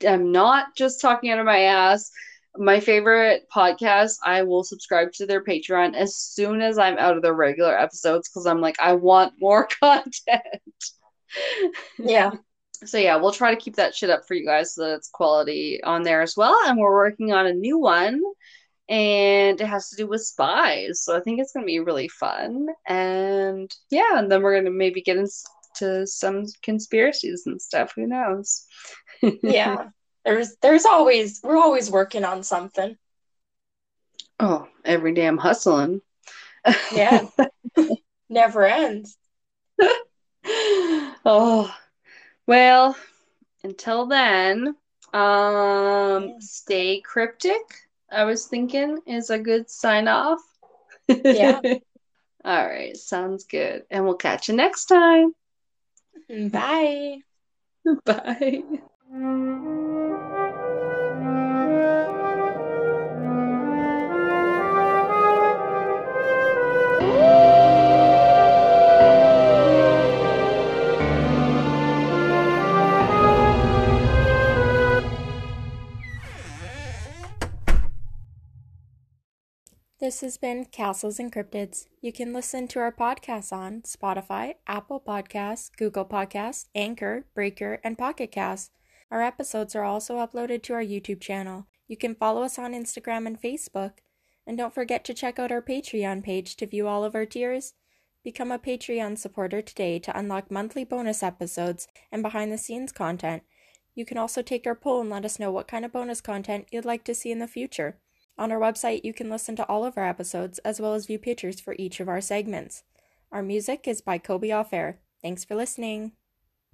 am not just talking out of my ass my favorite podcast i will subscribe to their patreon as soon as i'm out of the regular episodes because i'm like i want more content Yeah. so yeah, we'll try to keep that shit up for you guys so that it's quality on there as well. And we're working on a new one and it has to do with spies. So I think it's going to be really fun. And yeah, and then we're going to maybe get into some conspiracies and stuff. Who knows? yeah. There's there's always we're always working on something. Oh, every damn hustling. Yeah. Never ends. oh, well, until then, um, stay cryptic. I was thinking is a good sign off. Yeah. All right, sounds good. And we'll catch you next time. Bye. Bye. This has been Castles and Cryptids. You can listen to our podcasts on Spotify, Apple Podcasts, Google Podcasts, Anchor, Breaker, and Pocket Casts. Our episodes are also uploaded to our YouTube channel. You can follow us on Instagram and Facebook. And don't forget to check out our Patreon page to view all of our tiers. Become a Patreon supporter today to unlock monthly bonus episodes and behind the scenes content. You can also take our poll and let us know what kind of bonus content you'd like to see in the future. On our website, you can listen to all of our episodes as well as view pictures for each of our segments. Our music is by Kobe Off Air. Thanks for listening.